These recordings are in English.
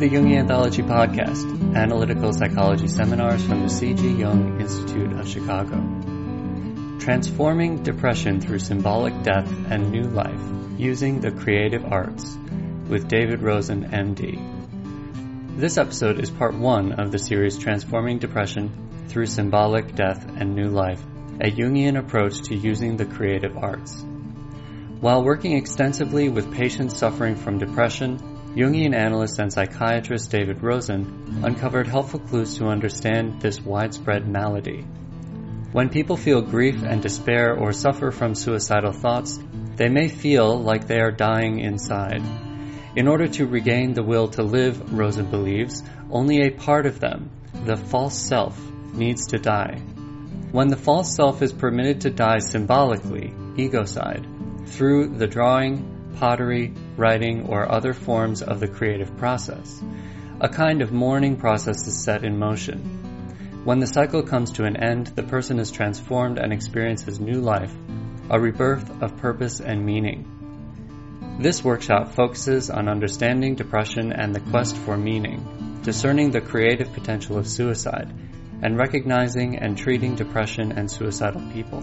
The Jungian Anthology Podcast, analytical psychology seminars from the C.G. Jung Institute of Chicago. Transforming depression through symbolic death and new life using the creative arts with David Rosen, MD. This episode is part one of the series Transforming Depression through Symbolic Death and New Life, a Jungian approach to using the creative arts. While working extensively with patients suffering from depression, Jungian analyst and psychiatrist David Rosen uncovered helpful clues to understand this widespread malady. When people feel grief and despair or suffer from suicidal thoughts, they may feel like they are dying inside. In order to regain the will to live, Rosen believes, only a part of them, the false self, needs to die. When the false self is permitted to die symbolically, egocide, through the drawing, pottery, writing, or other forms of the creative process. A kind of mourning process is set in motion. When the cycle comes to an end, the person is transformed and experiences new life, a rebirth of purpose and meaning. This workshop focuses on understanding depression and the quest for meaning, discerning the creative potential of suicide, and recognizing and treating depression and suicidal people.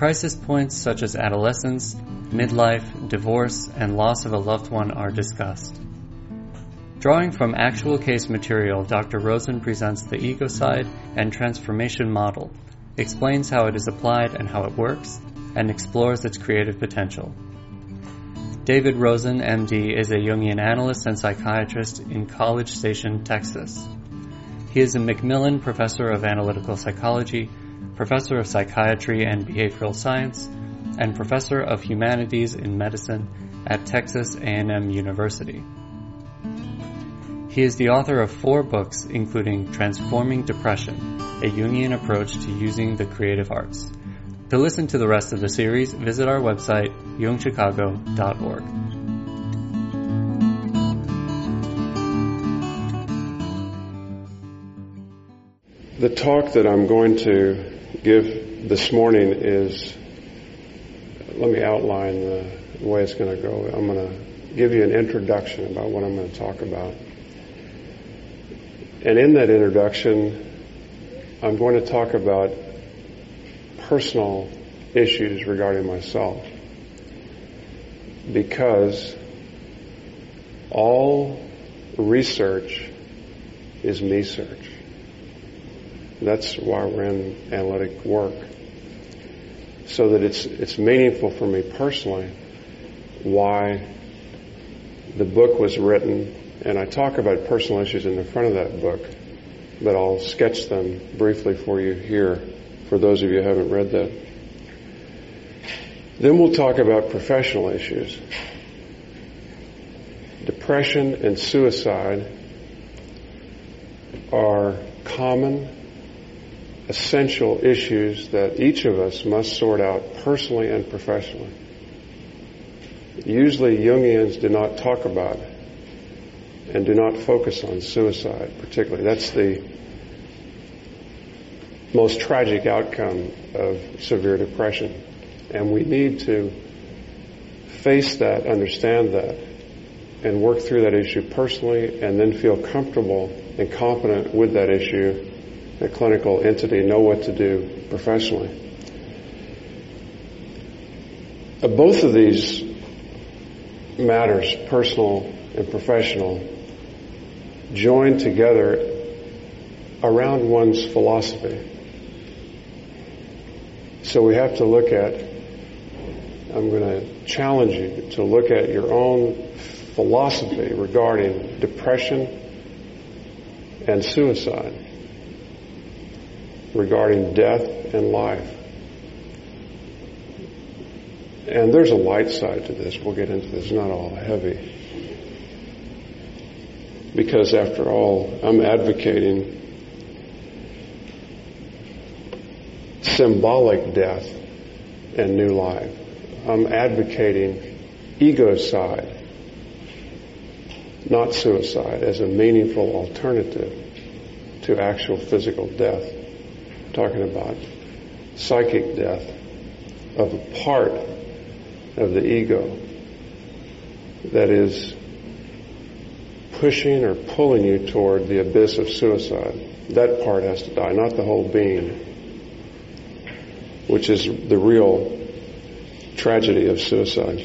Crisis points such as adolescence, midlife, divorce, and loss of a loved one are discussed. Drawing from actual case material, Dr. Rosen presents the egocide and transformation model, explains how it is applied and how it works, and explores its creative potential. David Rosen, MD, is a Jungian analyst and psychiatrist in College Station, Texas. He is a McMillan Professor of Analytical Psychology, Professor of Psychiatry and Behavioral Science, and Professor of Humanities in Medicine at Texas A&M University. He is the author of four books including Transforming Depression, a Jungian approach to using the creative arts. To listen to the rest of the series, visit our website, jungchicago.org. The talk that I'm going to give this morning is let me outline the way it's going to go. I'm going to give you an introduction about what I'm going to talk about. And in that introduction, I'm going to talk about personal issues regarding myself. Because all research is me search. That's why we're in analytic work so that it's it's meaningful for me personally why the book was written and I talk about personal issues in the front of that book but I'll sketch them briefly for you here for those of you who haven't read that. Then we'll talk about professional issues. Depression and suicide are common essential issues that each of us must sort out personally and professionally. Usually Jungians do not talk about and do not focus on suicide particularly. That's the most tragic outcome of severe depression. And we need to face that, understand that, and work through that issue personally and then feel comfortable and confident with that issue a clinical entity know what to do professionally. Both of these matters, personal and professional, join together around one's philosophy. So we have to look at, I'm going to challenge you to look at your own philosophy regarding depression and suicide regarding death and life. And there's a light side to this. We'll get into this. It's not all heavy. Because after all, I'm advocating symbolic death and new life. I'm advocating egocide, not suicide, as a meaningful alternative to actual physical death talking about psychic death of a part of the ego that is pushing or pulling you toward the abyss of suicide. That part has to die, not the whole being, which is the real tragedy of suicide.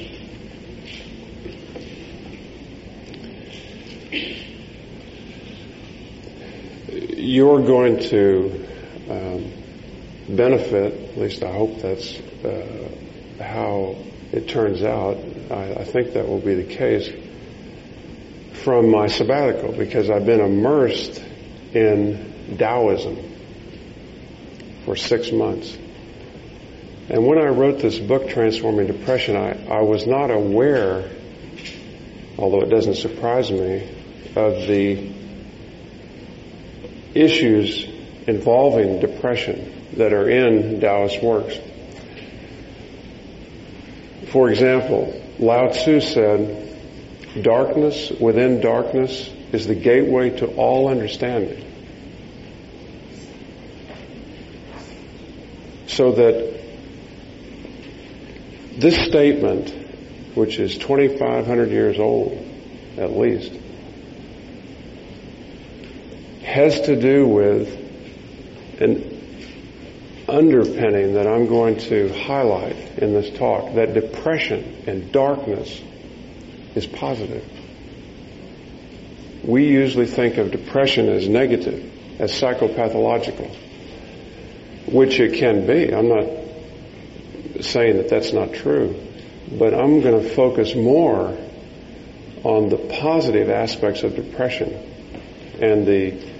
You're going to um, benefit, at least I hope that's uh, how it turns out. I, I think that will be the case from my sabbatical because I've been immersed in Taoism for six months. And when I wrote this book, Transforming Depression, I, I was not aware, although it doesn't surprise me, of the issues involving depression that are in Taoist works. For example, Lao Tzu said, darkness within darkness is the gateway to all understanding. So that this statement, which is 2,500 years old at least, has to do with an underpinning that I'm going to highlight in this talk that depression and darkness is positive. We usually think of depression as negative, as psychopathological, which it can be. I'm not saying that that's not true, but I'm going to focus more on the positive aspects of depression and the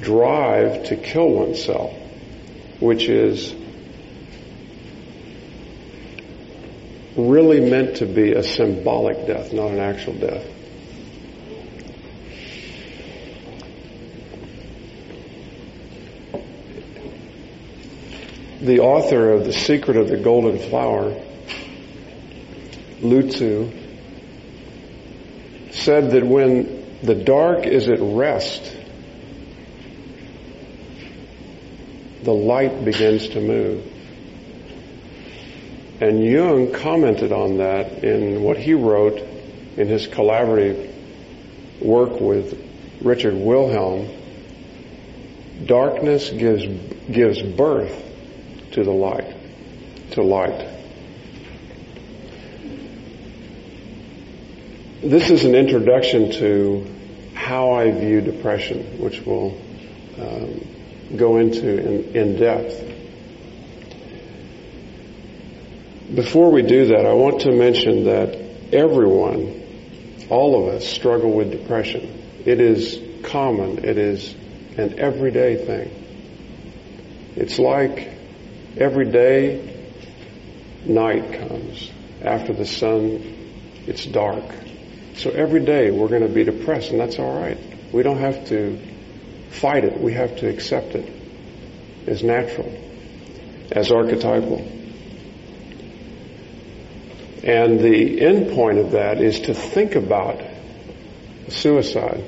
drive to kill oneself, which is really meant to be a symbolic death, not an actual death. The author of The Secret of the Golden Flower, Lu Tzu, said that when the dark is at rest, the light begins to move. And Jung commented on that in what he wrote in his collaborative work with Richard Wilhelm. Darkness gives, gives birth to the light, to light. This is an introduction to how I view depression, which we'll um, go into in, in depth. Before we do that, I want to mention that everyone, all of us, struggle with depression. It is common. It is an everyday thing. It's like every day night comes. After the sun, it's dark. So every day we're going to be depressed, and that's all right. We don't have to fight it. We have to accept it as natural, as archetypal. And the end point of that is to think about suicide,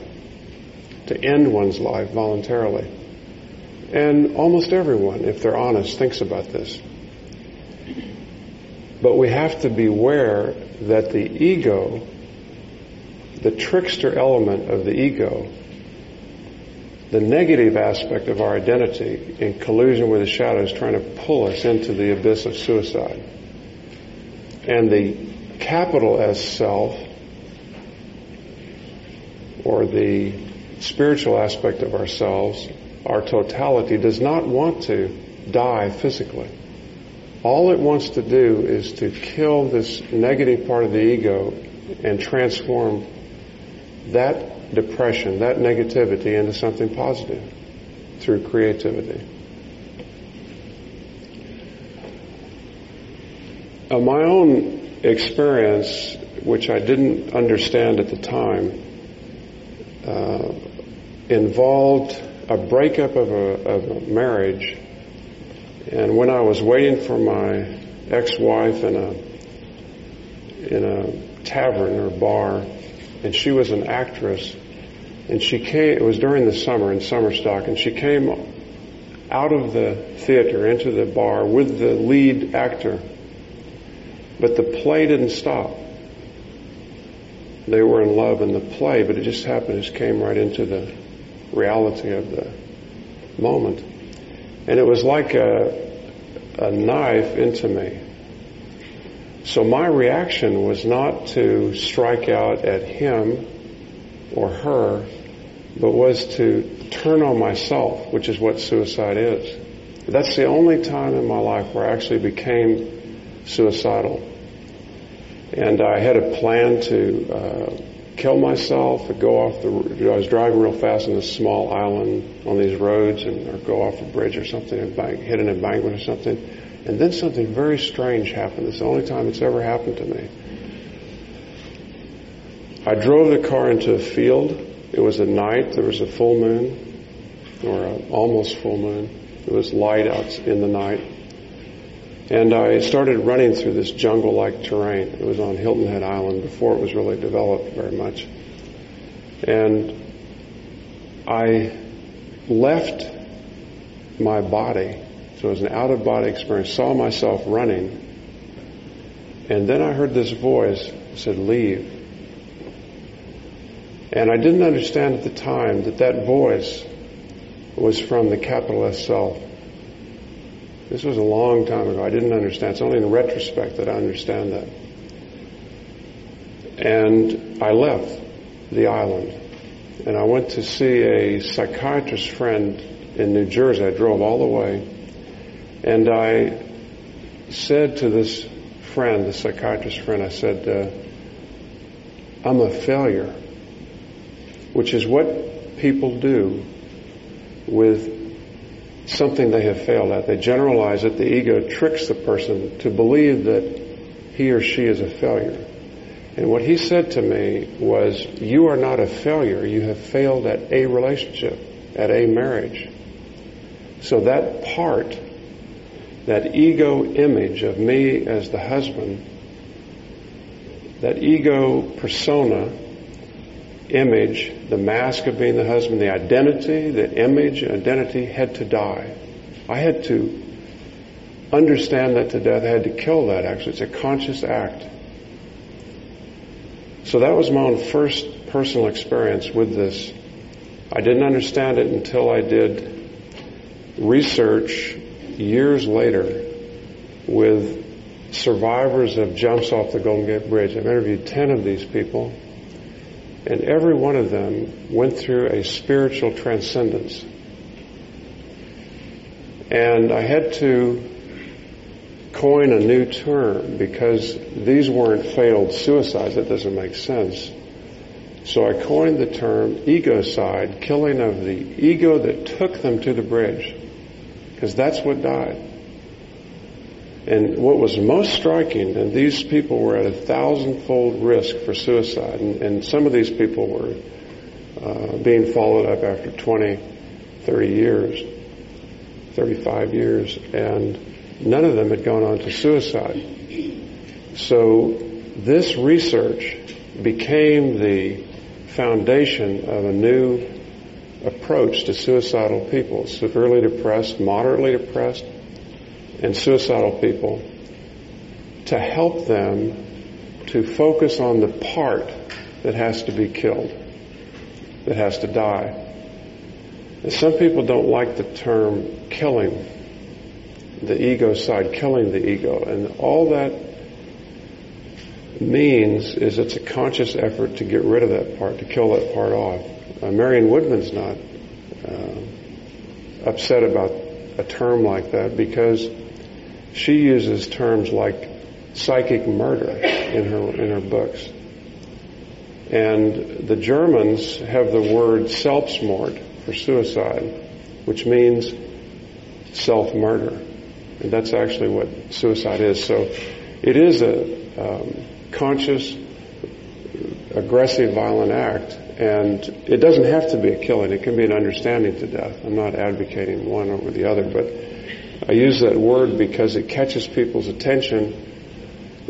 to end one's life voluntarily. And almost everyone, if they're honest, thinks about this. But we have to beware that the ego, the trickster element of the ego, the negative aspect of our identity in collusion with the shadows trying to pull us into the abyss of suicide and the capital S self, or the spiritual aspect of ourselves, our totality, does not want to die physically. All it wants to do is to kill this negative part of the ego and transform that depression, that negativity into something positive through creativity. Uh, my own experience, which I didn't understand at the time, uh, involved a breakup of a, of a marriage. And when I was waiting for my ex-wife in a in a tavern or bar, and she was an actress, and she came. It was during the summer in summer stock, and she came out of the theater into the bar with the lead actor but the play didn't stop. they were in love in the play, but it just happened, it just came right into the reality of the moment. And it was like a, a knife into me. So my reaction was not to strike out at him or her, but was to turn on myself, which is what suicide is. That's the only time in my life where I actually became suicidal. And I had a plan to uh, kill myself, go off the. I was driving real fast on this small island on these roads, and or go off a bridge or something, and bank, hit an embankment or something. And then something very strange happened. It's the only time it's ever happened to me. I drove the car into a field. It was at night. There was a full moon, or almost full moon. It was light out in the night. And I started running through this jungle-like terrain. It was on Hilton Head Island before it was really developed very much. And I left my body, so it was an out-of-body experience, saw myself running, and then I heard this voice said, leave. And I didn't understand at the time that that voice was from the capital S self. This was a long time ago. I didn't understand. It's only in retrospect that I understand that. And I left the island and I went to see a psychiatrist friend in New Jersey. I drove all the way and I said to this friend, the psychiatrist friend, I said, uh, I'm a failure, which is what people do with something they have failed at. They generalize it. The ego tricks the person to believe that he or she is a failure. And what he said to me was, you are not a failure. You have failed at a relationship, at a marriage. So that part, that ego image of me as the husband, that ego persona, image, the mask of being the husband, the identity, the image, identity had to die. I had to understand that to death. I had to kill that actually. It's a conscious act. So that was my own first personal experience with this. I didn't understand it until I did research years later with survivors of jumps off the Golden Gate Bridge. I've interviewed 10 of these people and every one of them went through a spiritual transcendence. And I had to coin a new term because these weren't failed suicides. That doesn't make sense. So I coined the term egocide, killing of the ego that took them to the bridge. Because that's what died. And what was most striking, and these people were at a thousandfold risk for suicide, and, and some of these people were uh, being followed up after 20, 30 years, 35 years, and none of them had gone on to suicide. So this research became the foundation of a new approach to suicidal people, severely depressed, moderately depressed, and suicidal people to help them to focus on the part that has to be killed, that has to die. And some people don't like the term killing, the egocide, killing the ego. And all that means is it's a conscious effort to get rid of that part, to kill that part off. Uh, Marion Woodman's not uh, upset about a term like that because she uses terms like psychic murder in her in her books. And the Germans have the word Selbstmord for suicide, which means self-murder. And that's actually what suicide is. So it is a um, conscious, aggressive, violent act. And it doesn't have to be a killing. It can be an understanding to death. I'm not advocating one over the other, but I use that word because it catches people's attention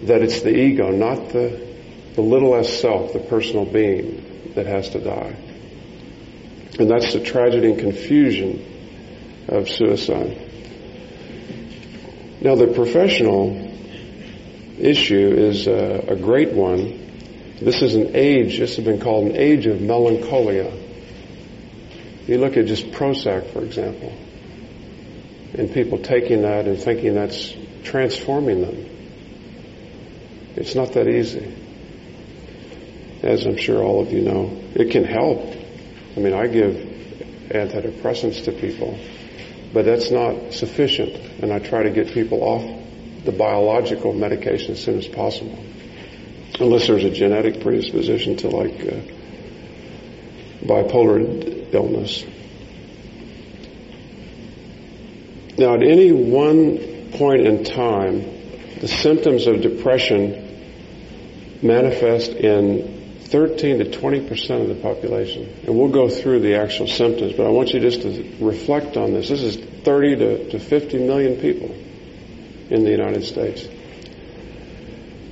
that it's the ego, not the, the little s self, the personal being that has to die. And that's the tragedy and confusion of suicide. Now the professional issue is a, a great one This is an age, this has been called an age of melancholia. You look at just Prozac, for example, and people taking that and thinking that's transforming them. It's not that easy. As I'm sure all of you know, it can help. I mean, I give antidepressants to people, but that's not sufficient, and I try to get people off the biological medication as soon as possible. Unless there's a genetic predisposition to like uh, bipolar illness. Now at any one point in time, the symptoms of depression manifest in 13 to 20 percent of the population. And we'll go through the actual symptoms, but I want you just to reflect on this. This is 30 to, to 50 million people in the United States.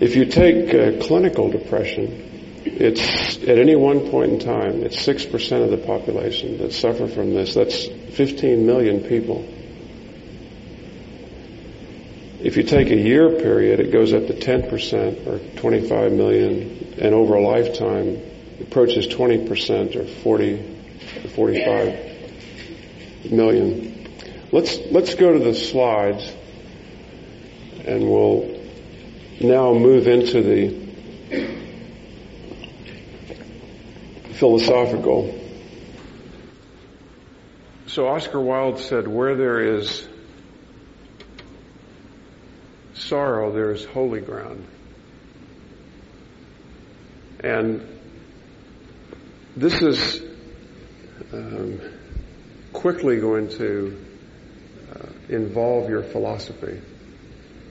If you take uh, clinical depression, it's at any one point in time, it's 6% of the population that suffer from this. That's 15 million people. If you take a year period, it goes up to 10% or 25 million, and over a lifetime, approaches 20% or 40 45 million. Let's, let's go to the slides and we'll now move into the philosophical. So Oscar Wilde said, where there is sorrow, there is holy ground. And this is um, quickly going to uh, involve your philosophy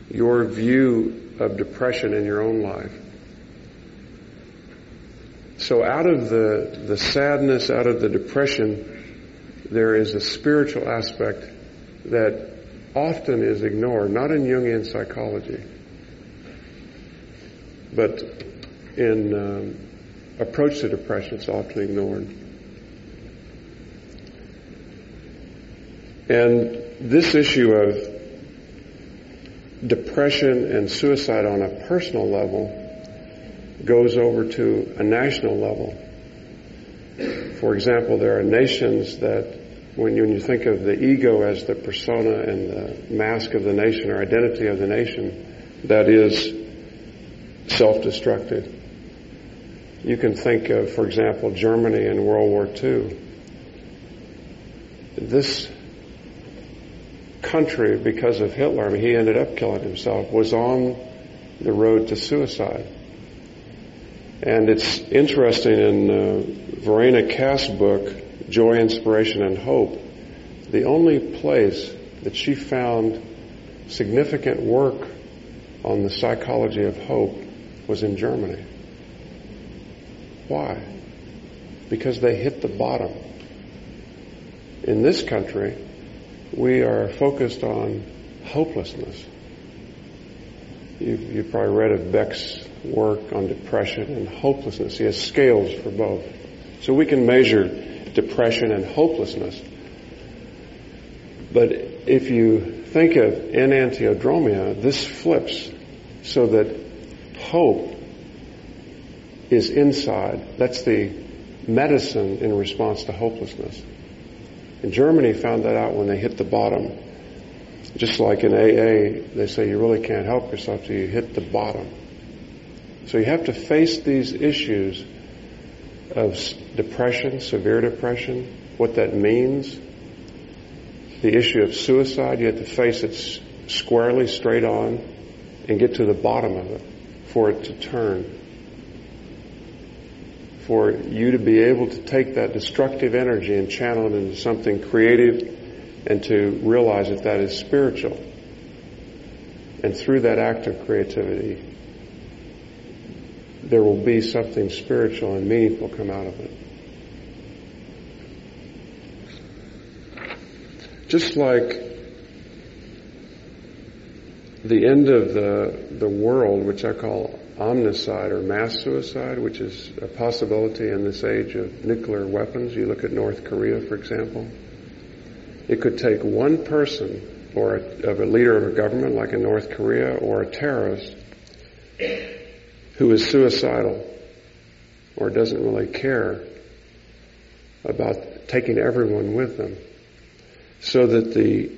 your view of depression in your own life. So out of the, the sadness, out of the depression, there is a spiritual aspect that often is ignored, not in Jungian psychology, but in um, approach to depression, it's often ignored. And this issue of depression and suicide on a personal level goes over to a national level. For example, there are nations that when you, when you think of the ego as the persona and the mask of the nation or identity of the nation, that is self-destructive. You can think of, for example, Germany in World War II. This country because of Hitler, I mean, he ended up killing himself, was on the road to suicide. And it's interesting in uh, Verena Kast's book, Joy, Inspiration, and Hope, the only place that she found significant work on the psychology of hope was in Germany. Why? Because they hit the bottom. In this country, we are focused on hopelessness. You've, you've, probably read of Beck's work on depression and hopelessness. He has scales for both. So we can measure depression and hopelessness. But if you think of enantiodromia, this flips so that hope is inside. That's the medicine in response to hopelessness. And Germany found that out when they hit the bottom. Just like in AA, they say you really can't help yourself till you hit the bottom. So you have to face these issues of depression, severe depression, what that means, the issue of suicide, you have to face it squarely, straight on, and get to the bottom of it for it to turn for you to be able to take that destructive energy and channel it into something creative and to realize that that is spiritual. And through that act of creativity, there will be something spiritual and meaningful come out of it. Just like the end of the, the world, which I call omnicide or mass suicide, which is a possibility in this age of nuclear weapons. You look at North Korea, for example. It could take one person or a, of a leader of a government like in North Korea or a terrorist who is suicidal or doesn't really care about taking everyone with them. So that the,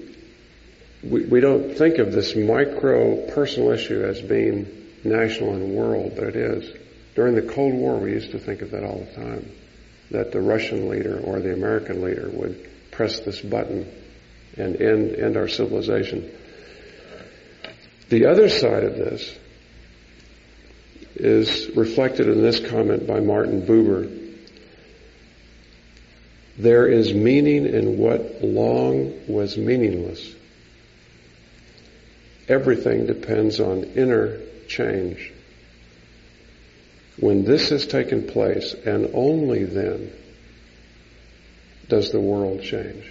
we, we don't think of this micro personal issue as being national and world, but it is. During the Cold War, we used to think of that all the time. That the Russian leader or the American leader would press this button and end, end our civilization. The other side of this is reflected in this comment by Martin Buber. There is meaning in what long was meaningless. Everything depends on inner change. When this has taken place, and only then, does the world change.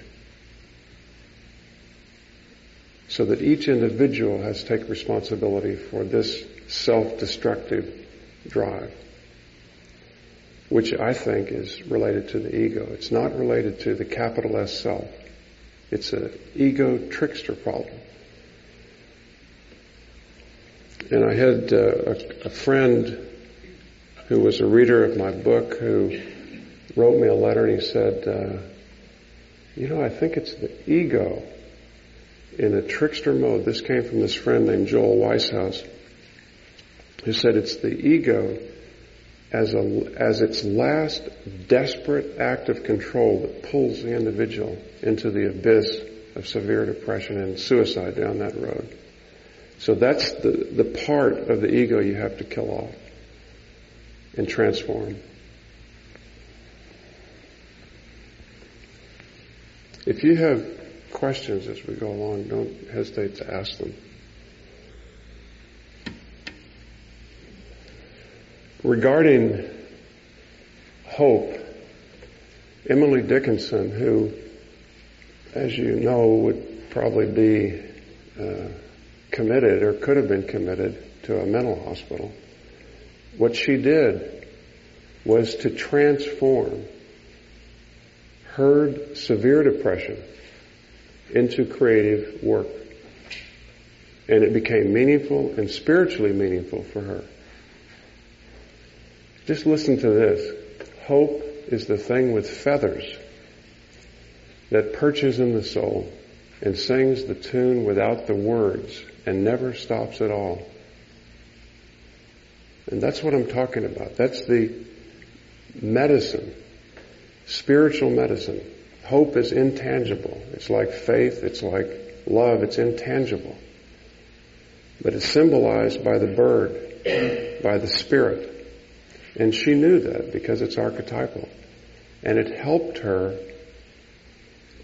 So that each individual has to take responsibility for this self-destructive drive, which I think is related to the ego. It's not related to the capital S self. It's an ego trickster problem. And I had uh, a, a friend who was a reader of my book who wrote me a letter and he said, uh, you know, I think it's the ego in a trickster mode. This came from this friend named Joel Weishaus who said it's the ego as a, as its last desperate act of control that pulls the individual into the abyss of severe depression and suicide down that road. So that's the, the part of the ego you have to kill off and transform. If you have questions as we go along, don't hesitate to ask them. Regarding hope, Emily Dickinson, who, as you know, would probably be uh, committed or could have been committed to a mental hospital, what she did was to transform her severe depression into creative work. And it became meaningful and spiritually meaningful for her. Just listen to this. Hope is the thing with feathers that perches in the soul and sings the tune without the words and never stops at all. And that's what I'm talking about. That's the medicine, spiritual medicine. Hope is intangible. It's like faith. It's like love. It's intangible. But it's symbolized by the bird, by the spirit. And she knew that because it's archetypal. And it helped her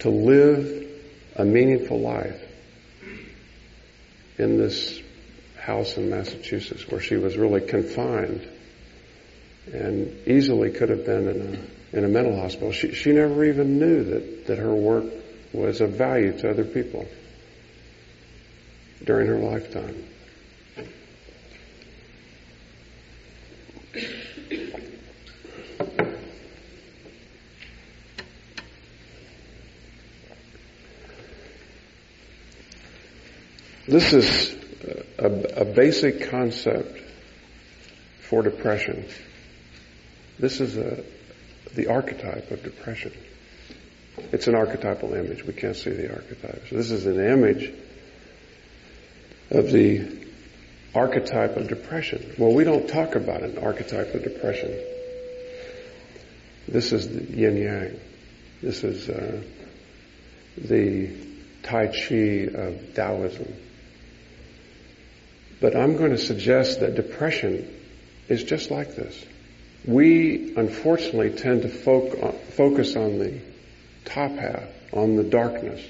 to live a meaningful life in this house in Massachusetts where she was really confined and easily could have been in a, in a mental hospital. She, she never even knew that, that her work was of value to other people during her lifetime. This is a, a, basic concept for depression. This is a, the archetype of depression. It's an archetypal image. We can't see the archetype. So this is an image of the archetype of depression. Well, we don't talk about an archetype of depression. This is the yin yang. This is uh, the Tai Chi of Taoism. But I'm going to suggest that depression is just like this. We unfortunately tend to focus on the top half, on the darkness,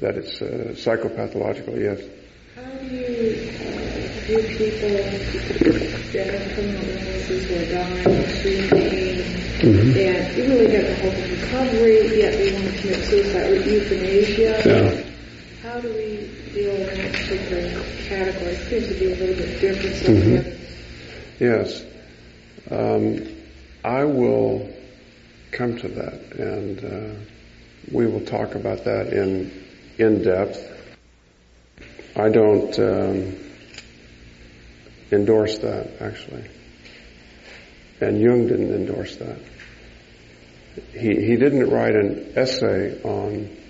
that it's uh, psychopathological, yes. How do you uh, view people that have criminal illnesses who are dying, extreme pain, mm-hmm. and you really get the hope of recovery, yet they want to commit suicide with euthanasia? Yeah. How do we deal with that particular category? It seems to be a little bit different mm-hmm. Yes. Um, I will come to that, and uh, we will talk about that in in depth. I don't um, endorse that actually. And Jung didn't endorse that. He, he didn't write an essay on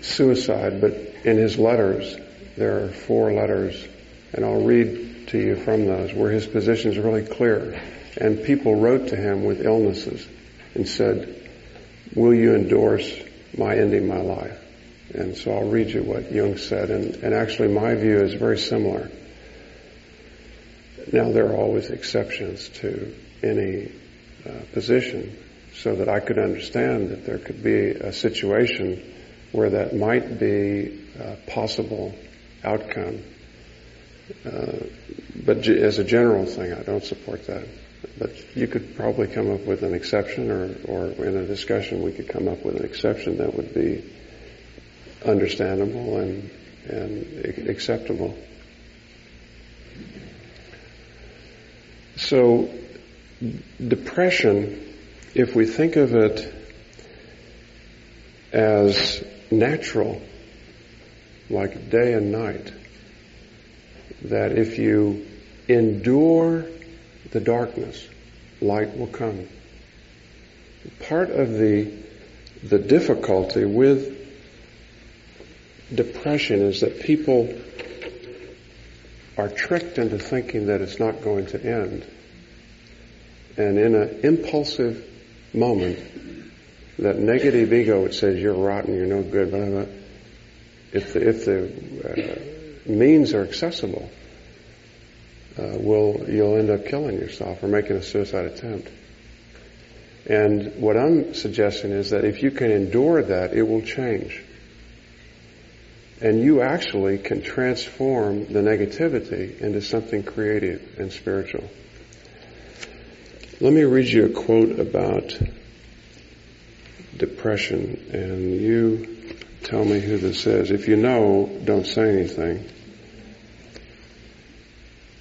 suicide, but in his letters, there are four letters, and I'll read to you from those, where his position is really clear. And people wrote to him with illnesses and said, will you endorse my ending my life? And so I'll read you what Jung said, and, and actually my view is very similar. Now there are always exceptions to any uh, position, so that I could understand that there could be a situation where that might be a possible outcome. Uh, but as a general thing, I don't support that. But you could probably come up with an exception, or, or in a discussion, we could come up with an exception that would be understandable and and acceptable. So, depression, if we think of it as natural, like day and night, that if you endure the darkness, light will come. Part of the, the difficulty with depression is that people are tricked into thinking that it's not going to end. And in an impulsive moment, that negative ego that says you're rotten, you're no good, but if the, if the uh, means are accessible, uh, will you'll end up killing yourself or making a suicide attempt. And what I'm suggesting is that if you can endure that, it will change. And you actually can transform the negativity into something creative and spiritual. Let me read you a quote about depression and you tell me who this is. If you know, don't say anything.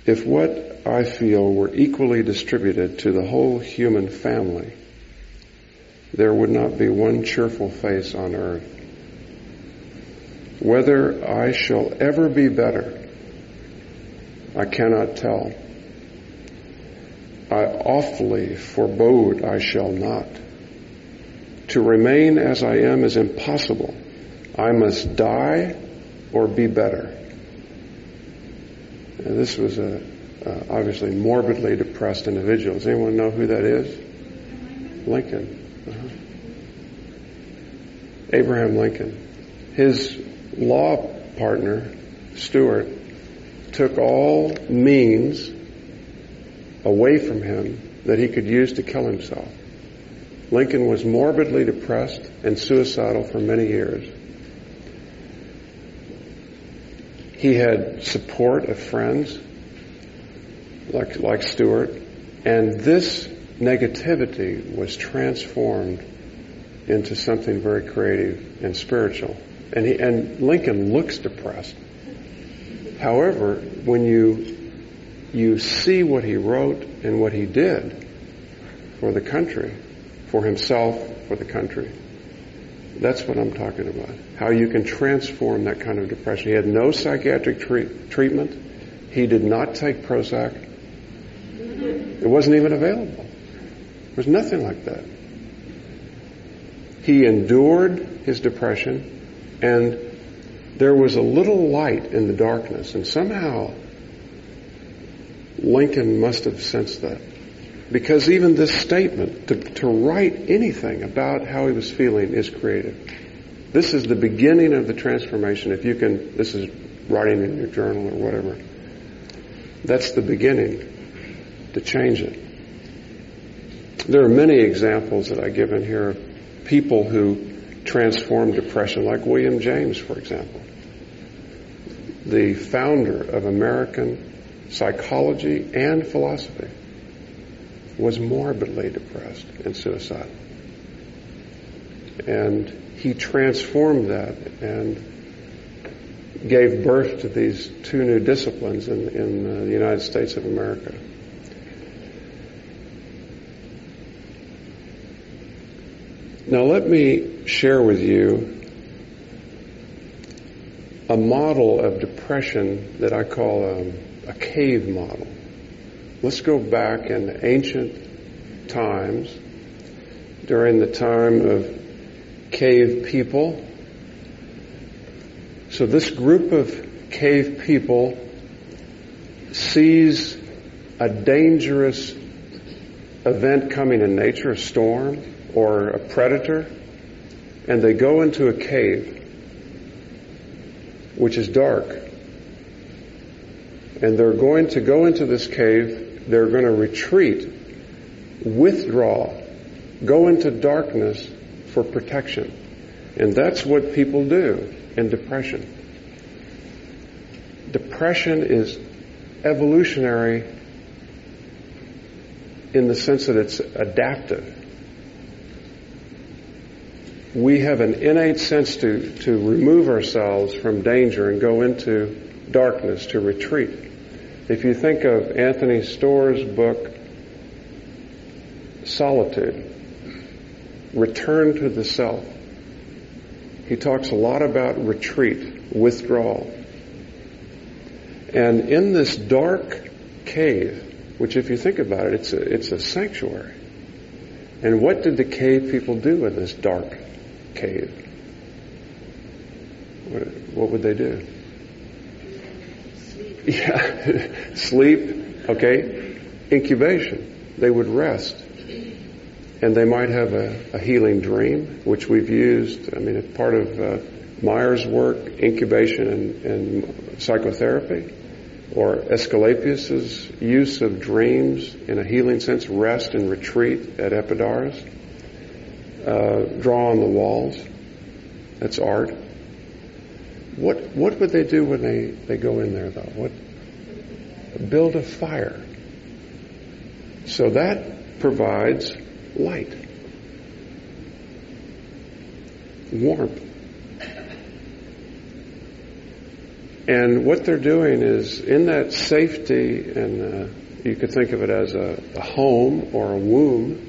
If what I feel were equally distributed to the whole human family, there would not be one cheerful face on earth. Whether I shall ever be better, I cannot tell. I awfully forebode I shall not. To remain as I am is impossible. I must die or be better. And this was a obviously morbidly depressed individual. Does anyone know who that is? Lincoln. Uh-huh. Abraham Lincoln. His law partner, Stuart, took all means away from him that he could use to kill himself. Lincoln was morbidly depressed and suicidal for many years. He had support of friends like, like Stuart, and this negativity was transformed into something very creative and spiritual. And he, and Lincoln looks depressed. However, when you you see what he wrote and what he did for the country, for himself, for the country, that's what I'm talking about. How you can transform that kind of depression. He had no psychiatric treat, treatment. He did not take Prozac. It wasn't even available. There was nothing like that. He endured his depression and there was a little light in the darkness and somehow Lincoln must have sensed that. Because even this statement, to, to write anything about how he was feeling is creative. This is the beginning of the transformation. If you can, this is writing in your journal or whatever. That's the beginning to change it. There are many examples that I give in here of people who transformed depression, like William James, for example, the founder of American psychology and philosophy, was morbidly depressed and suicidal. And he transformed that and gave birth to these two new disciplines in, in uh, the United States of America. Now let me share with you a model of depression that I call a, a cave model. Let's go back in ancient times, during the time of cave people. So this group of cave people sees a dangerous event coming in nature, a storm or a predator, and they go into a cave, which is dark. And they're going to go into this cave, they're going to retreat, withdraw, go into darkness for protection. And that's what people do in depression. Depression is evolutionary in the sense that it's adaptive. We have an innate sense to, to remove ourselves from danger and go into darkness, to retreat. If you think of Anthony Storr's book, Solitude, Return to the Self, he talks a lot about retreat, withdrawal. And in this dark cave, which if you think about it, it's a, it's a sanctuary. And what did the cave people do in this dark cave? What, what would they do? Yeah, sleep, okay, incubation. They would rest. And they might have a, a healing dream, which we've used. I mean, it's part of uh, Meier's work, incubation and, and psychotherapy or Asclepius's use of dreams in a healing sense, rest and retreat at Epidaurus, uh, draw on the walls. That's art. What what would they do when they, they go in there though? What build a fire. So that provides light, warmth. And what they're doing is in that safety, and uh, you could think of it as a, a home or a womb,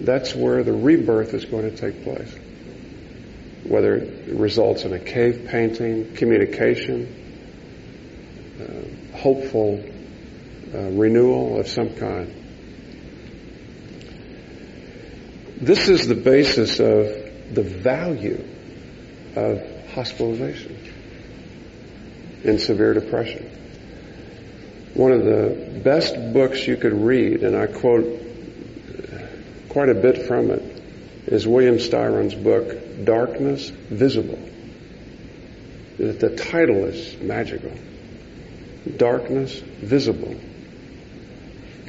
that's where the rebirth is going to take place. Whether it results in a cave painting, communication, uh, hopeful uh, renewal of some kind. This is the basis of the value of hospitalization in severe depression. One of the best books you could read, and I quote quite a bit from it, is William Styron's book, Darkness Visible. The title is magical. Darkness Visible.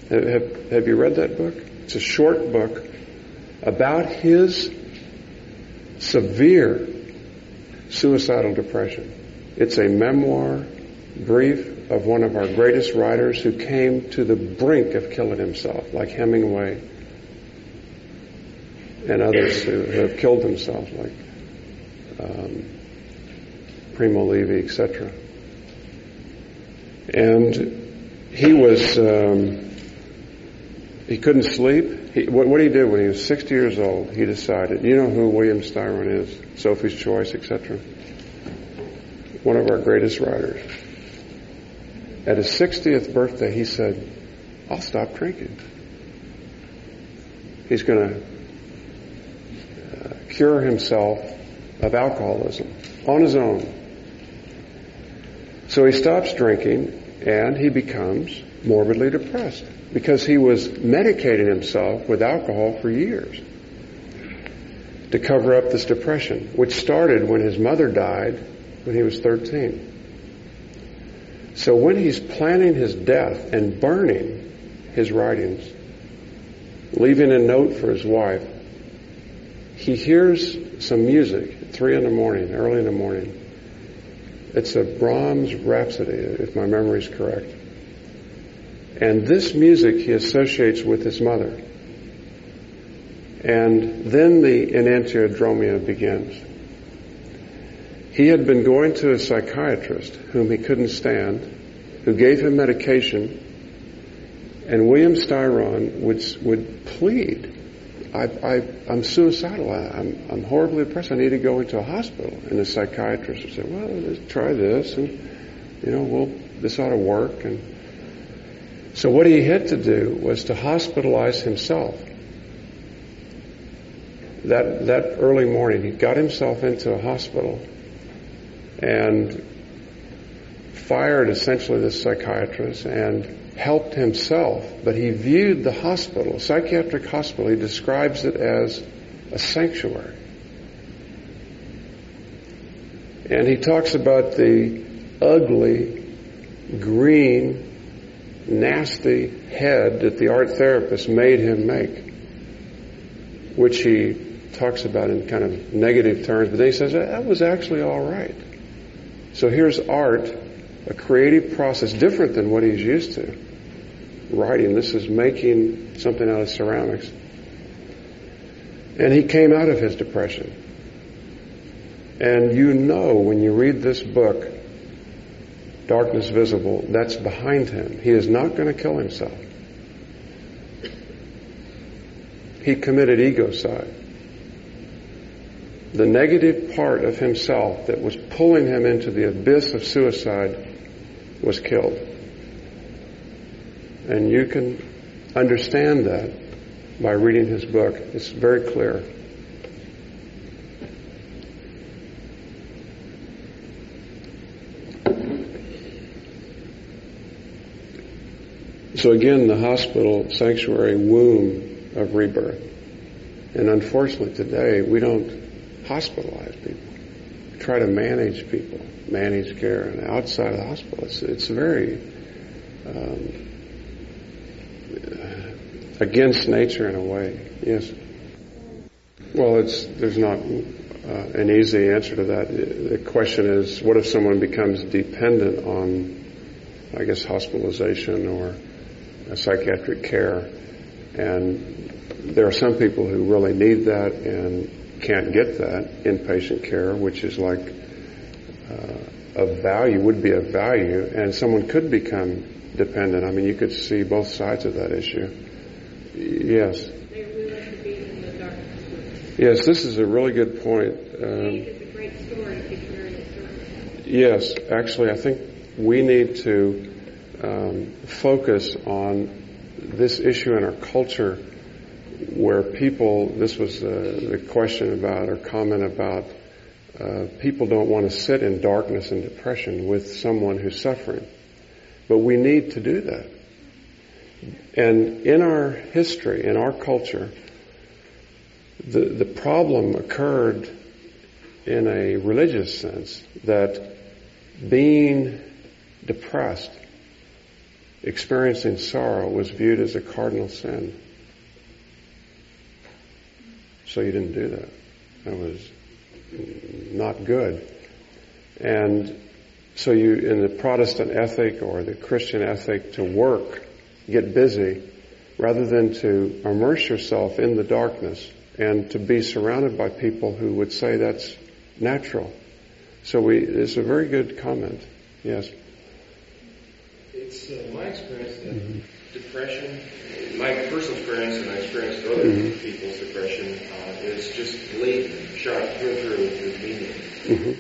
Have, have you read that book? It's a short book about his severe suicidal depression. It's a memoir, brief, of one of our greatest writers who came to the brink of killing himself, like Hemingway and others who have killed themselves, like um, Primo Levi, etc. And he was, um, he couldn't sleep. He, what, what he did when he was 60 years old, he decided, you know who William Styron is, Sophie's Choice, etc one of our greatest writers. At his 60th birthday, he said, I'll stop drinking. He's going to cure himself of alcoholism on his own. So he stops drinking and he becomes morbidly depressed because he was medicating himself with alcohol for years to cover up this depression, which started when his mother died when he was 13. So when he's planning his death and burning his writings, leaving a note for his wife, he hears some music at three in the morning, early in the morning. It's a Brahms Rhapsody, if my memory is correct. And this music he associates with his mother. And then the enantiodromia begins. He had been going to a psychiatrist whom he couldn't stand, who gave him medication, and William Styron would, would plead, I, am suicidal. I, am I'm horribly depressed. I need to go into a hospital. And the psychiatrist would say, well, let's try this, and, you know, well, this ought to work. And So what he had to do was to hospitalize himself. That, that early morning, he got himself into a hospital and fired essentially the psychiatrist and helped himself, but he viewed the hospital, psychiatric hospital, he describes it as a sanctuary. And he talks about the ugly, green, nasty head that the art therapist made him make, which he talks about in kind of negative terms, but then he says that was actually all right. So here's art, a creative process different than what he's used to. Writing, this is making something out of ceramics. And he came out of his depression. And you know when you read this book, Darkness Visible, that's behind him. He is not going to kill himself. He committed egocide. The negative part of himself that was pulling him into the abyss of suicide was killed. And you can understand that by reading his book. It's very clear. So again, the hospital sanctuary womb of rebirth. And unfortunately today, we don't hospitalize people. We try to manage people, manage care, and outside of the hospital, it's, it's very um, against nature in a way. Yes. Well, it's there's not uh, an easy answer to that. The question is, what if someone becomes dependent on, I guess, hospitalization or psychiatric care. And there are some people who really need that and can't get that inpatient care, which is like uh, of value, would be of value, and someone could become dependent. I mean, you could see both sides of that issue. Yes. Yes, this is a really good point. Um, yes, actually, I think we need to um, focus on this issue in our culture where people, this was uh, the question about or comment about, uh, people don't want to sit in darkness and depression with someone who's suffering. But we need to do that. And in our history, in our culture, the, the problem occurred in a religious sense that being depressed experiencing sorrow was viewed as a cardinal sin. So you didn't do that. That was not good. And so you, in the Protestant ethic or the Christian ethic, to work, get busy, rather than to immerse yourself in the darkness and to be surrounded by people who would say that's natural. So we, it's a very good comment. Yes it's uh, my experience that mm-hmm. depression, my personal experience and I experienced other mm-hmm. people's depression, uh, is just latent, shot through and through with meaning. Mm-hmm.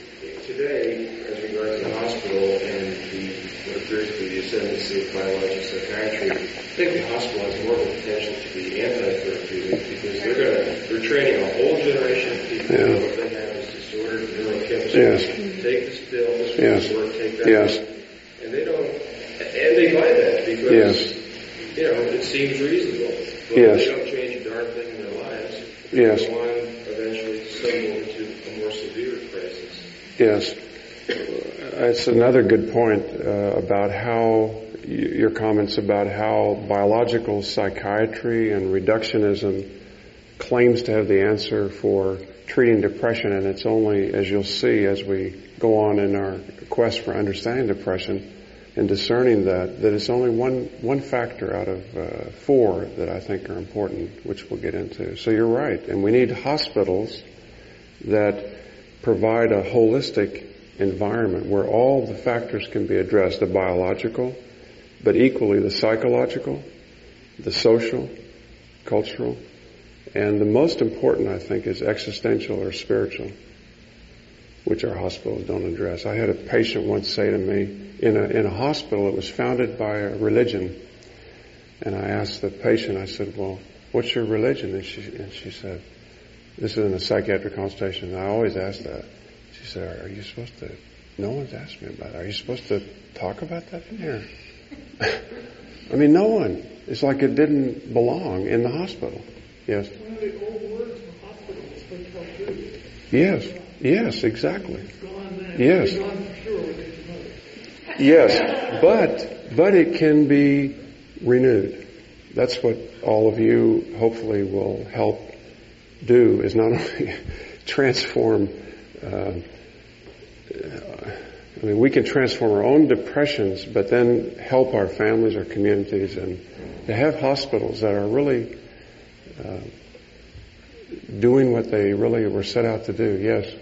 Today, as regards the hospital and the what appears to be the ascendancy of biological psychiatry, I think the hospital has more of a potential to be anti-therapeutic because they're going to they're training a whole generation of people. Yeah. What they have is disordered neurochemistry. Yes. Take this pill, this yes. work, take that. Yes. Don't and they buy that because, yes. you know, it seems reasonable. But yes. they don't change a darn thing in their lives. Yes. Go on eventually stumble into a more severe crisis. Yes. It's another good point uh, about how your comments about how biological psychiatry and reductionism claims to have the answer for treating depression, and it's only, as you'll see as we go on in our quest for understanding depression, and discerning that, that it's only one, one factor out of uh, four that I think are important, which we'll get into. So you're right. And we need hospitals that provide a holistic environment where all the factors can be addressed, the biological, but equally the psychological, the social, cultural, and the most important, I think, is existential or spiritual which our hospitals don't address. I had a patient once say to me, in a, in a hospital that was founded by a religion, And I asked the patient, I said, well, what's your religion? And she, and she said, this is in a psychiatric consultation. And I always ask that. She said, are you supposed to, no one's asked me about that. Are you supposed to talk about that in here? I mean, no one. It's like it didn't belong in the hospital. Yes. One of the old words the hospital hotel. Yes. Yes, exactly. Yes. Yes, but but it can be renewed. That's what all of you hopefully will help do is not only transform. Uh, I mean, we can transform our own depressions, but then help our families, our communities, and to have hospitals that are really uh, doing what they really were set out to do. Yes.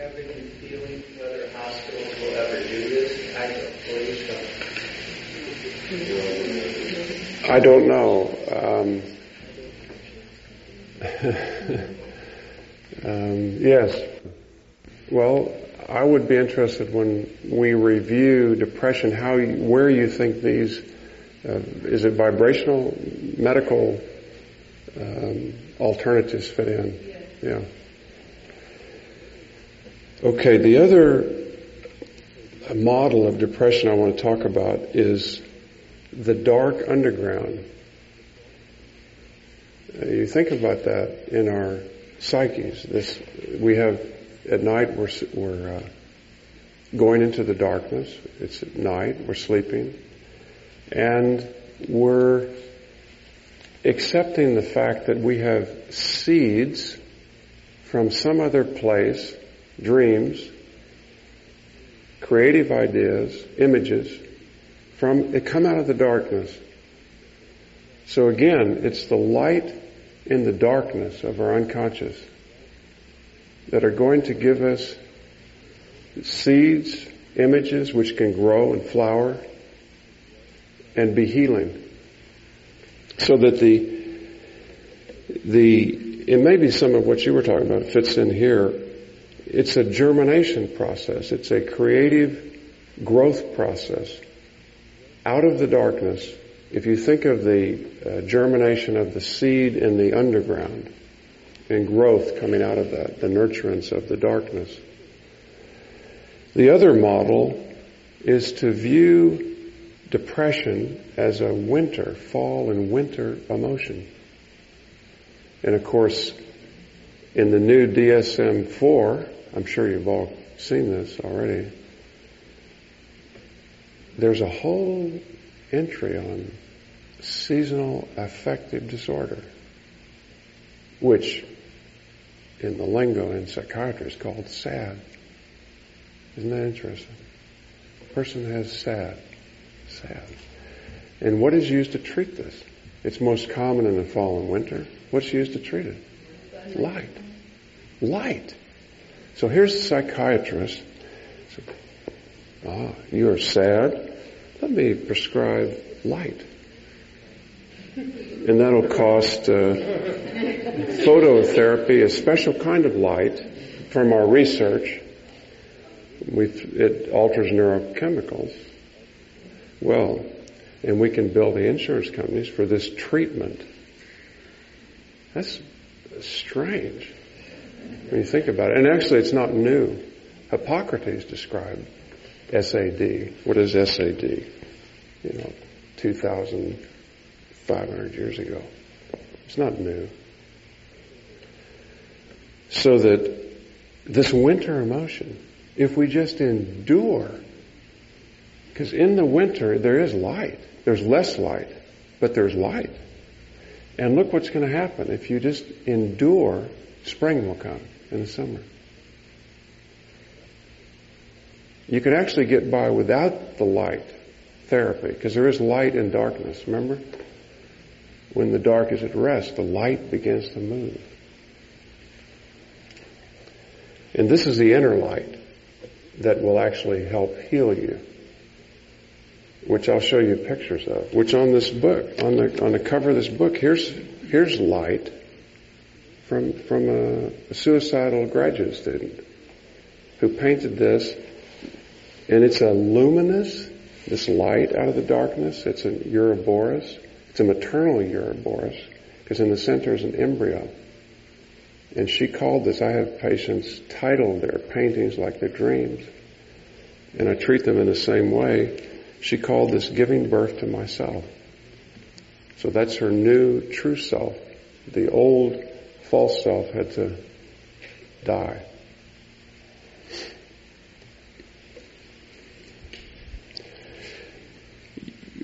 have any feeling whether hospitals will ever do this type of police I don't know. Um, um, yes. Well, I would be interested when we review depression, how, you, where you think these, uh, is it vibrational, medical um, alternatives fit in? Yeah. Okay, the other model of depression I want to talk about is the dark underground. Uh, you think about that in our psyches. This we have at night we're we're uh, going into the darkness. It's at night. We're sleeping, and we're accepting the fact that we have seeds from some other place, dreams, creative ideas, images, from it come out of the darkness. So again, it's the light in the darkness of our unconscious that are going to give us seeds, images which can grow and flower and be healing. So that the the it may be some of what you were talking about fits in here. It's a germination process. It's a creative growth process out of the darkness. If you think of the uh, germination of the seed in the underground and growth coming out of that, the nurturance of the darkness. The other model is to view depression as a winter, fall and winter emotion. And of course, in the new DSM-4, I'm sure you've all seen this already, there's a whole entry on seasonal affective disorder, which in the lingo in psychiatry is called SAD. Isn't that interesting? A person has SAD. SAD. And what is used to treat this? It's most common in the fall and winter. What's used to treat it? Light. Light. So here's a psychiatrist. Ah, you are sad. Let me prescribe light. And that'll cost uh, phototherapy, a special kind of light from our research. We've, it alters neurochemicals. Well, and we can bill the insurance companies for this treatment. That's strange when you think about it. And actually, it's not new. Hippocrates described SAD. What is SAD? You know, 2,500 years ago. It's not new. So that this winter emotion, if we just endure, because in the winter there is light. There's less light, but there's light. And look what's going to happen. If you just endure, spring will come in the summer. You can actually get by without the light therapy, because there is light and darkness, remember? When the dark is at rest, the light begins to move. And this is the inner light that will actually help heal you, which I'll show you pictures of, which on this book, on the, on the cover of this book, here's, here's light from, from a, a suicidal graduate student who painted this and it's a luminous this light out of the darkness. It's an Ouroboros. It's a maternal Ouroboros because in the center is an embryo. And she called this, I have patients titled their paintings like their dreams. And I treat them in the same way. She called this giving birth to myself. So that's her new true self. The old false self had to die.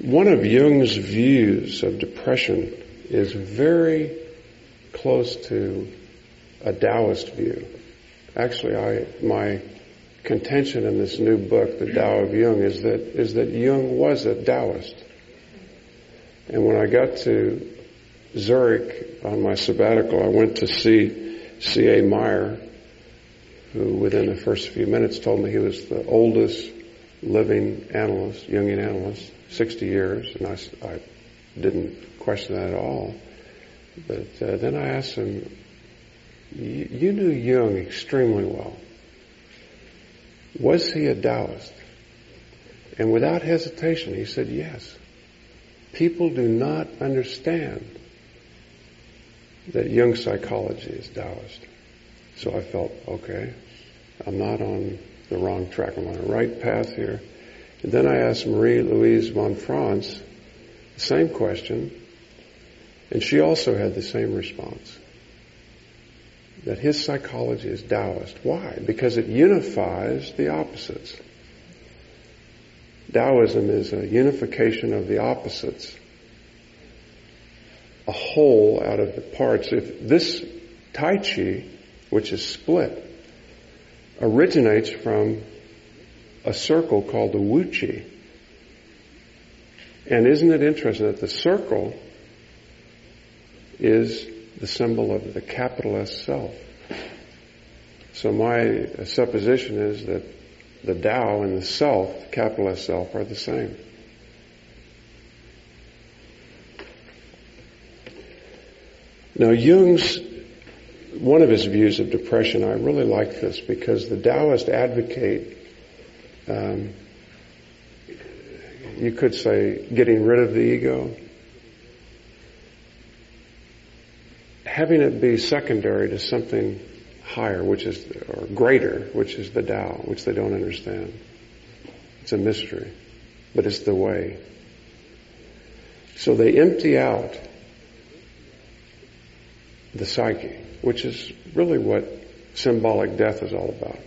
One of Jung's views of depression is very close to a Taoist view. Actually, I, my contention in this new book, The Tao of Jung, is that, is that Jung was a Taoist. And when I got to Zurich on my sabbatical, I went to see C.A. Meier, who within the first few minutes told me he was the oldest living analyst, Jungian analyst, 60 years, and I, I didn't question that at all. But uh, then I asked him, you knew Jung extremely well. Was he a Taoist? And without hesitation, he said yes. People do not understand that Jung psychology is Taoist. So I felt, okay, I'm not on the wrong track. I'm on the right path here. And then I asked Marie Louise von Franz the same question, and she also had the same response. That his psychology is Taoist. Why? Because it unifies the opposites. Taoism is a unification of the opposites. A whole out of the parts. If this Tai Chi, which is split, originates from a circle called the Wu Chi. And isn't it interesting that the circle is the symbol of the capital S self? So my supposition is that the Tao and the self, capital S self, are the same. Now Jung's one of his views of depression, I really like this because the Taoists advocate, um, you could say, getting rid of the ego, having it be secondary to something higher, which is, or greater, which is the Tao, which they don't understand. It's a mystery, but it's the way. So they empty out the psyche which is really what symbolic death is all about.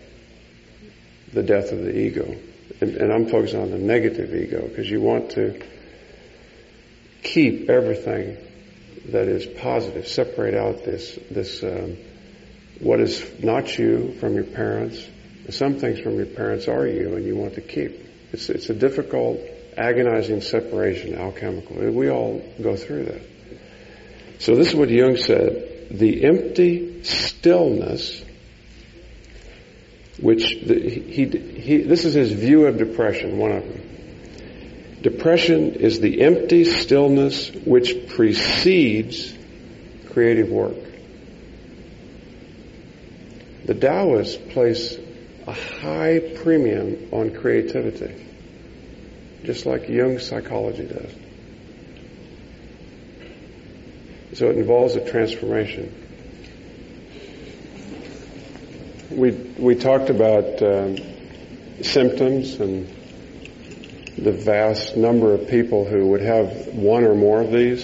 The death of the ego. And, and I'm focusing on the negative ego because you want to keep everything that is positive, separate out this, this, um, what is not you from your parents. Some things from your parents are you and you want to keep. It's, it's a difficult, agonizing separation alchemically. We all go through that. So this is what Jung said the empty stillness which the, he, he, this is his view of depression, one of them. Depression is the empty stillness which precedes creative work. The Taoists place a high premium on creativity, just like Jung's psychology does. So it involves a transformation. We, we talked about um, symptoms and the vast number of people who would have one or more of these.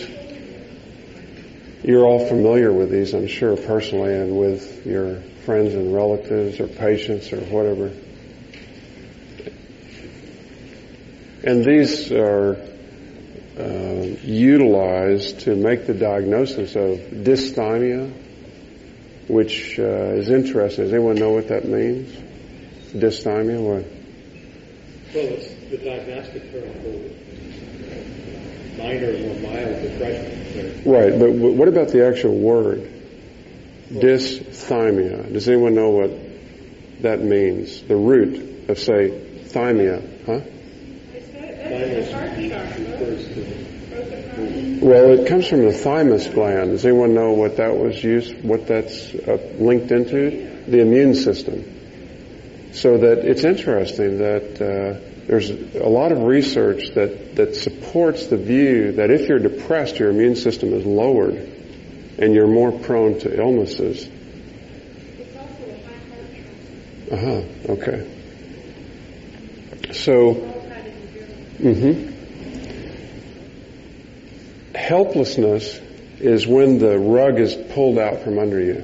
You're all familiar with these, I'm sure, personally, and with your friends and relatives or patients or whatever. And these are uh, utilized to make the diagnosis of dysthymia, which uh, is interesting. Does anyone know what that means? Dysthymia? What? Well, it's the diagnostic term for minor or mild depression. Right, but what about the actual word? Dysthymia. Does anyone know what that means? The root of, say, thymia, huh? Well, it comes from the thymus gland. Does anyone know what that was used, what that's uh, linked into? The immune system. So that it's interesting that uh, There's a lot of research that, that supports the view that if you're depressed, your immune system is lowered and you're more prone to illnesses. Uh huh. Okay. So, hmm helplessness is when the rug is pulled out from under you,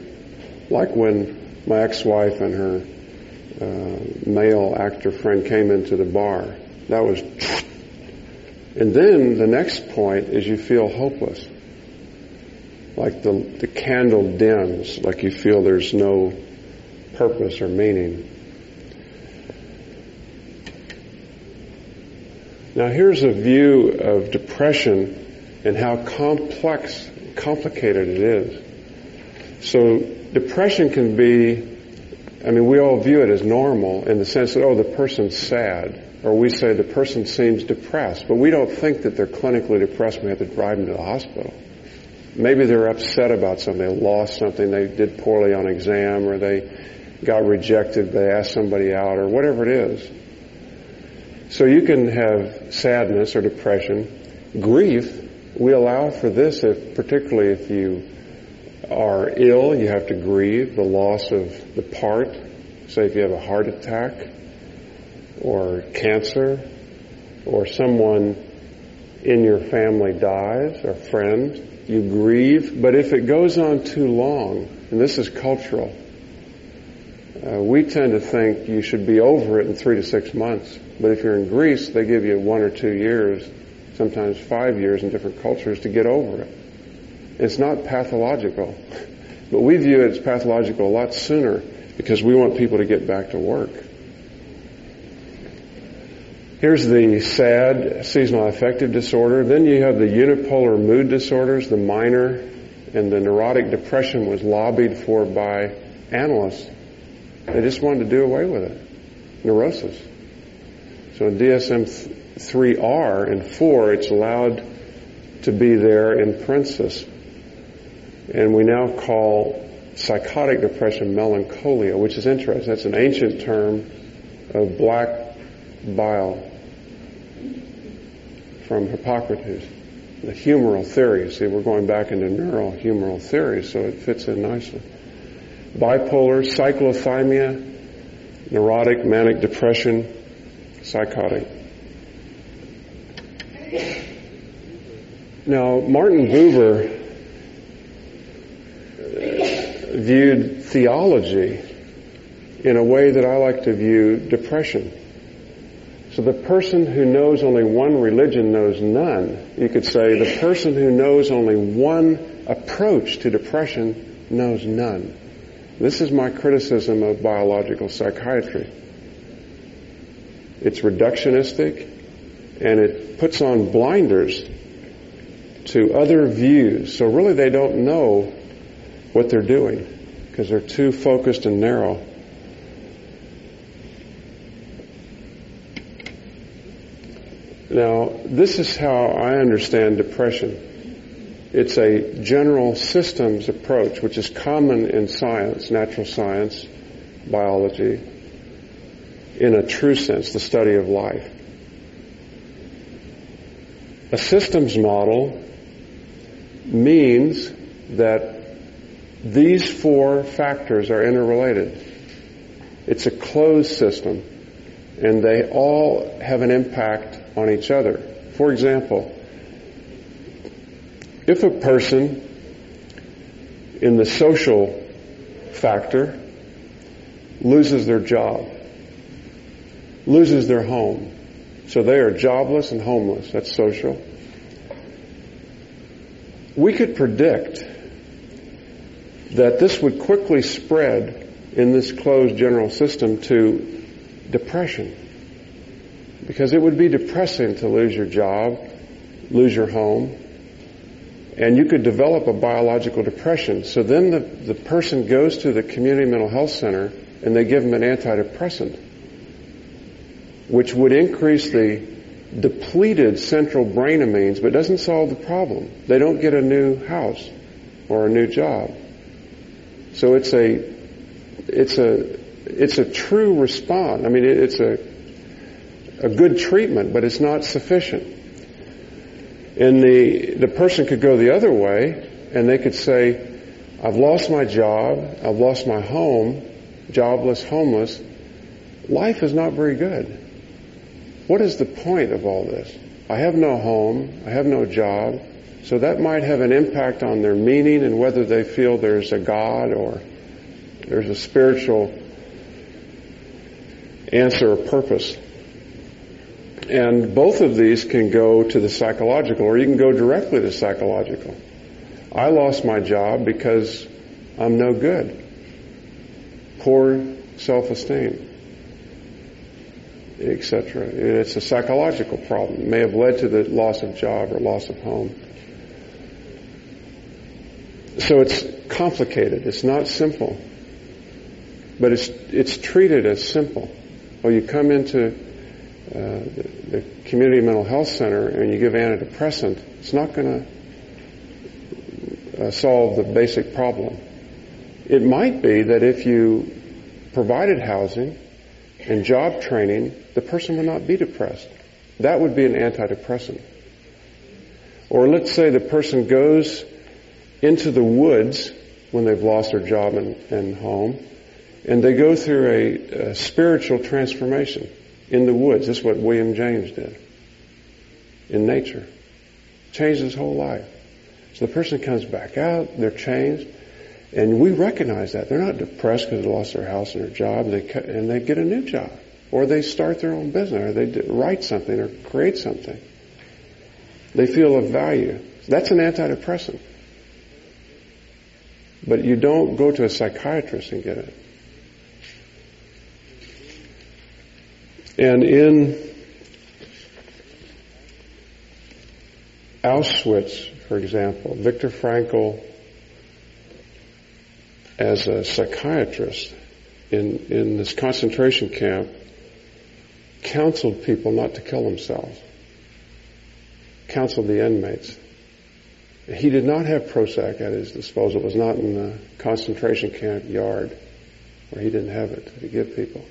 like when my ex-wife and her uh, male actor friend came into the bar. That was, and then the next point is you feel hopeless, like the the candle dims, like you feel there's no purpose or meaning. Now here's a view of depression and how complex, complicated it is. So depression can be, I mean, we all view it as normal in the sense that, oh, the person's sad. Or we say the person seems depressed, but we don't think that they're clinically depressed. We have to drive them to the hospital. Maybe they're upset about something. They lost something. They did poorly on exam or they got rejected. They asked somebody out or whatever it is. So you can have sadness or depression. Grief, we allow for this if, particularly if you are ill, you have to grieve the loss of the part. Say if you have a heart attack or cancer or someone in your family dies, or friend, you grieve. But if it goes on too long, and this is cultural, uh, we tend to think you should be over it in three to six months. But if you're in Greece, they give you one or two years, sometimes five years in different cultures to get over it. It's not pathological. But we view it as pathological a lot sooner because we want people to get back to work. Here's the SAD, seasonal affective disorder. Then you have the unipolar mood disorders, the minor, and the neurotic depression was lobbied for by analysts. They just wanted to do away with it. Neurosis. So in DSM-3R and 4, it's allowed to be there in parenthesis. And we now call psychotic depression melancholia, which is interesting. That's an ancient term of black bile from Hippocrates. The humoral theory. See, we're going back into neural humoral theory, so it fits in nicely. Bipolar, cyclothymia, neurotic, manic depression, psychotic. Now, Martin Buber viewed theology in a way that I like to view depression. So the person who knows only one religion knows none. You could say the person who knows only one approach to depression knows none. This is my criticism of biological psychiatry. It's reductionistic and it puts on blinders to other views. So really they don't know what they're doing because they're too focused and narrow. Now, this is how I understand depression. It's a general systems approach, which is common in science, natural science, biology, in a true sense, the study of life. A systems model means that these four factors are interrelated. It's a closed system, and they all have an impact on each other. For example, if a person in the social factor loses their job, loses their home, so they are jobless and homeless, that's social. We could predict that this would quickly spread in this closed general system to depression because it would be depressing to lose your job, lose your home, and you could develop a biological depression. So then the, the person goes to the community mental health center and they give them an antidepressant, which would increase the depleted central brain amines, but doesn't solve the problem. They don't get a new house or a new job. So it's a, it's a, it's a true response. I mean, it's a, a good treatment, but it's not sufficient. And the, the person could go the other way and they could say, I've lost my job, I've lost my home, jobless, homeless. Life is not very good. What is the point of all this? I have no home, I have no job, so that might have an impact on their meaning and whether they feel there's a God or there's a spiritual answer or purpose. And both of these can go to the psychological or you can go directly to psychological. I lost my job because I'm no good. Poor self-esteem, etc. It's a psychological problem. It may have led to the loss of job or loss of home. So it's complicated. It's not simple. But it's, it's treated as simple. Well, you come into uh, the, the community mental health center and you give antidepressant, it's not going to uh, solve the basic problem. It might be that if you provided housing and job training, the person would not be depressed. That would be an antidepressant. Or let's say the person goes into the woods when they've lost their job and, and home, and they go through a, a, spiritual transformation in the woods. This is what William James did in nature. Changed his whole life. So the person comes back out, they're changed, and we recognize that. They're not depressed because they lost their house and their job, they, and they get a new job. Or they start their own business, or they write something, or create something. They feel of value. That's an antidepressant. But you don't go to a psychiatrist and get it. And in Auschwitz, for example, Viktor Frankl, as a psychiatrist in, in this concentration camp, counseled people not to kill themselves. Counseled the inmates. He did not have Prozac at his disposal. It was not in the concentration camp yard where he didn't have it to give people.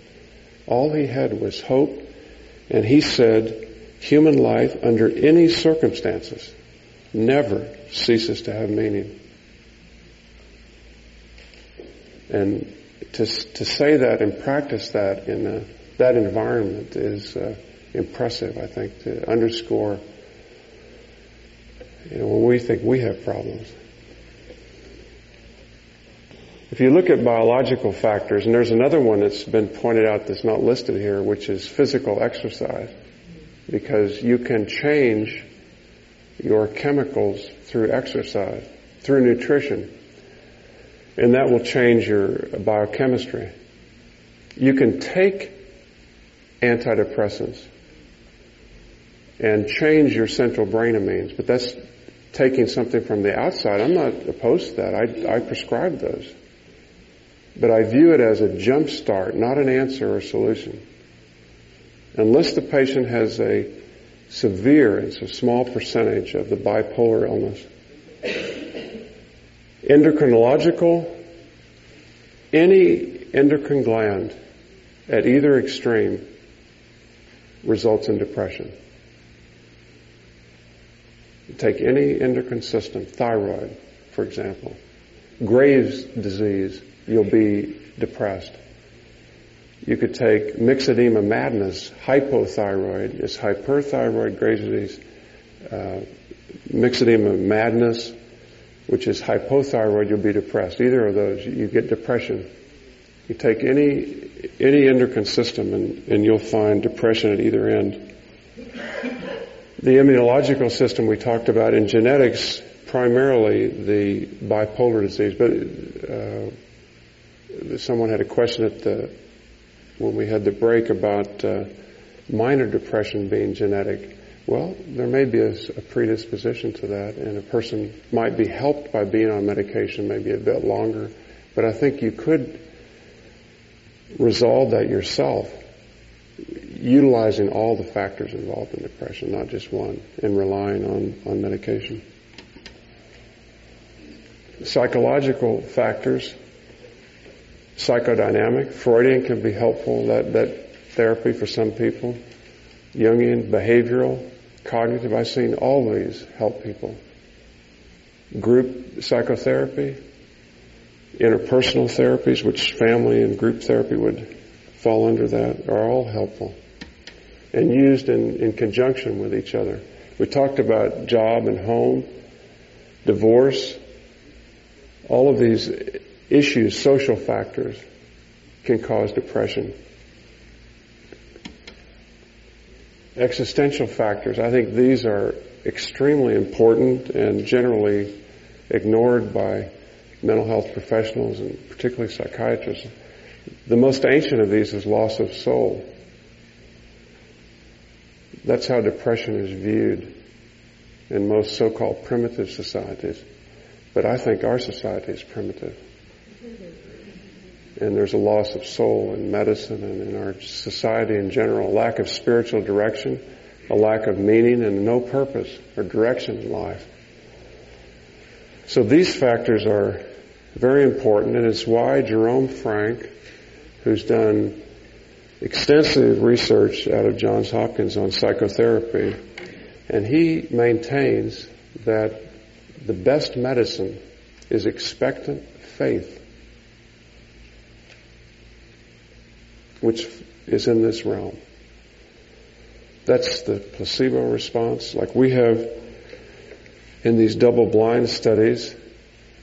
All he had was hope, and he said, human life under any circumstances never ceases to have meaning. And to, to say that and practice that in a, that environment is uh, impressive, I think, to underscore you know, when we think we have problems. If you look at biological factors, and there's another one that's been pointed out that's not listed here, which is physical exercise, because you can change your chemicals through exercise, through nutrition, and that will change your biochemistry. You can take antidepressants and change your central brain amines, but that's taking something from the outside. I'm not opposed to that. I, I prescribe those. But I view it as a jump start, not an answer or solution. Unless the patient has a severe, it's a small percentage of the bipolar illness. Endocrinological, any endocrine gland at either extreme results in depression. Take any endocrine system, thyroid, for example, Graves' disease, you'll be depressed. You could take myxedema madness, hypothyroid, it's hyperthyroid Graves' disease, uh, myxedema madness, which is hypothyroid, you'll be depressed. Either of those, you get depression. You take any any endocrine system and, and you'll find depression at either end. The immunological system we talked about in genetics, primarily the bipolar disease, but uh, someone had a question at the when we had the break about uh, minor depression being genetic. Well, there may be a, a, predisposition to that, and a person might be helped by being on medication maybe a bit longer. But I think you could resolve that yourself utilizing all the factors involved in depression, not just one, and relying on, on medication. Psychological factors, psychodynamic, Freudian can be helpful, that, that therapy for some people. Jungian, behavioral, cognitive. I've seen all these help people. Group psychotherapy, interpersonal therapies, which family and group therapy would fall under that, are all helpful and used in, in conjunction with each other. We talked about job and home, divorce, all of these issues, social factors, can cause depression. Existential factors, I think these are extremely important and generally ignored by mental health professionals and particularly psychiatrists. The most ancient of these is loss of soul. That's how depression is viewed in most so-called primitive societies. But I think our society is primitive. And there's a loss of soul in medicine and in our society in general, a lack of spiritual direction, a lack of meaning and no purpose or direction in life. So these factors are very important and it's why Jerome Frank, who's done extensive research out of Johns Hopkins on psychotherapy, and he maintains that the best medicine is expectant faith, which is in this realm. That's the placebo response. Like we have in these double blind studies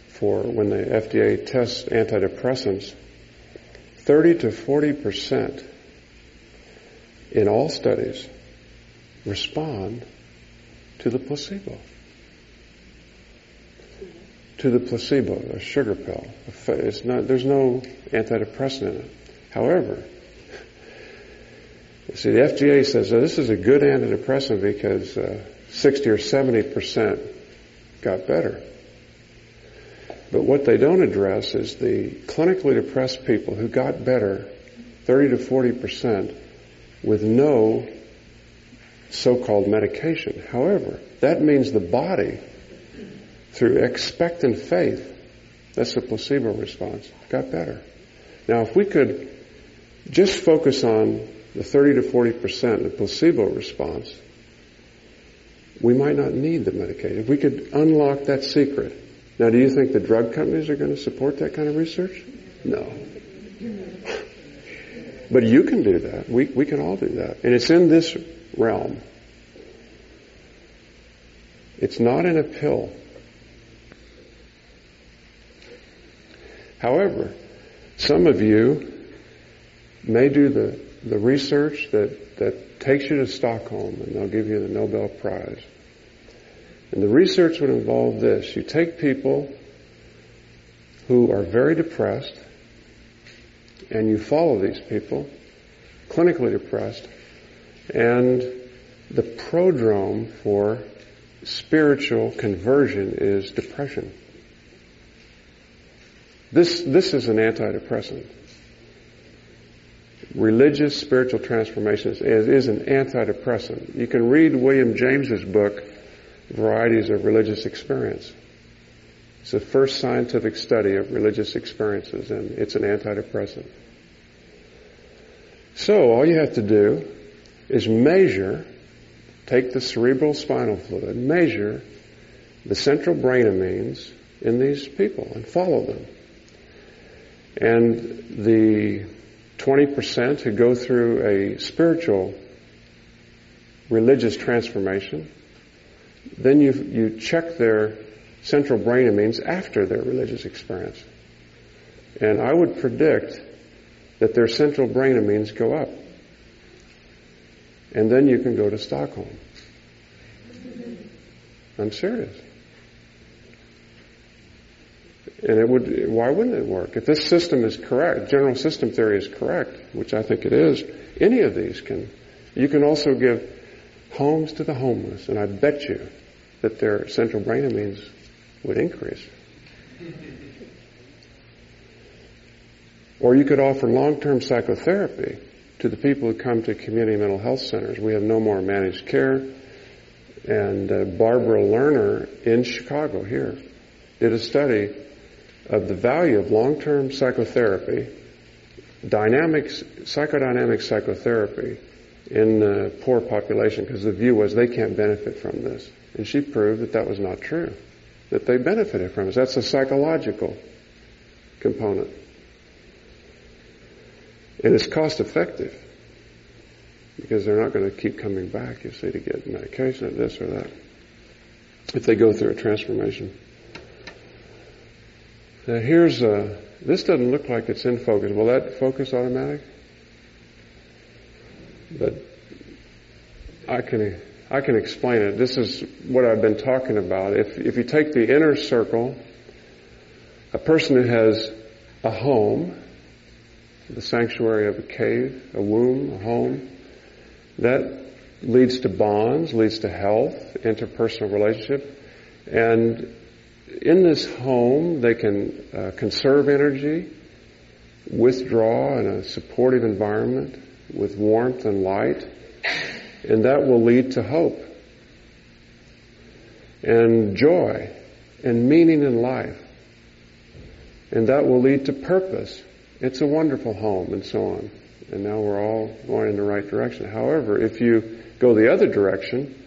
for when the FDA tests antidepressants, 30 to 40 percent in all studies respond to the placebo. To the placebo, a sugar pill. It's not, there's no antidepressant in it. However, see, the FDA says this is a good antidepressant because uh, 60 or 70 percent got better. But what they don't address is the clinically depressed people who got better 30 to 40 percent with no so-called medication. However, that means the body, through expectant faith, that's the placebo response, got better. Now, if we could just focus on the 30 to 40 percent, the placebo response, we might not need the medication. If we could unlock that secret. Now, do you think the drug companies are going to support that kind of research? No. But you can do that. We, we can all do that. And it's in this realm. It's not in a pill. However, some of you may do the, the research that, that takes you to Stockholm and they'll give you the Nobel Prize. And the research would involve this. You take people who are very depressed and you follow these people, clinically depressed, and the prodrome for spiritual conversion is depression. This, this is an antidepressant. Religious spiritual transformation is, is an antidepressant. You can read William James's book, Varieties of Religious Experience. It's the first scientific study of religious experiences, and it's an antidepressant. So all you have to do is measure, take the cerebral spinal fluid, measure the central brain amines in these people and follow them. And the 20% who go through a spiritual religious transformation, then you, you check their central brain amines after their religious experience. And I would predict that their central brain amines go up. And then you can go to Stockholm. I'm serious. And it would, why wouldn't it work? If this system is correct, general system theory is correct, which I think it is, any of these can, you can also give homes to the homeless, and I bet you that their central brain amines would increase. Or you could offer long-term psychotherapy to the people who come to community mental health centers. We have no more managed care. And uh, Barbara Lerner in Chicago here did a study of the value of long-term psychotherapy, dynamics, psychodynamic psychotherapy in the poor population because the view was they can't benefit from this. And she proved that that was not true, that they benefited from it. That's a psychological component. And it's cost effective because they're not going to keep coming back, you see, to get medication or this or that if they go through a transformation. Now here's a, this doesn't look like it's in focus. Will that focus automatic? But I can, I can explain it. This is what I've been talking about. If, if you take the inner circle, a person who has a home, the sanctuary of a cave, a womb, a home, that leads to bonds, leads to health, interpersonal relationship, and in this home they can uh, conserve energy, withdraw in a supportive environment with warmth and light, and that will lead to hope and joy and meaning in life. And that will lead to purpose. It's a wonderful home and so on. And now we're all going in the right direction. However, if you go the other direction,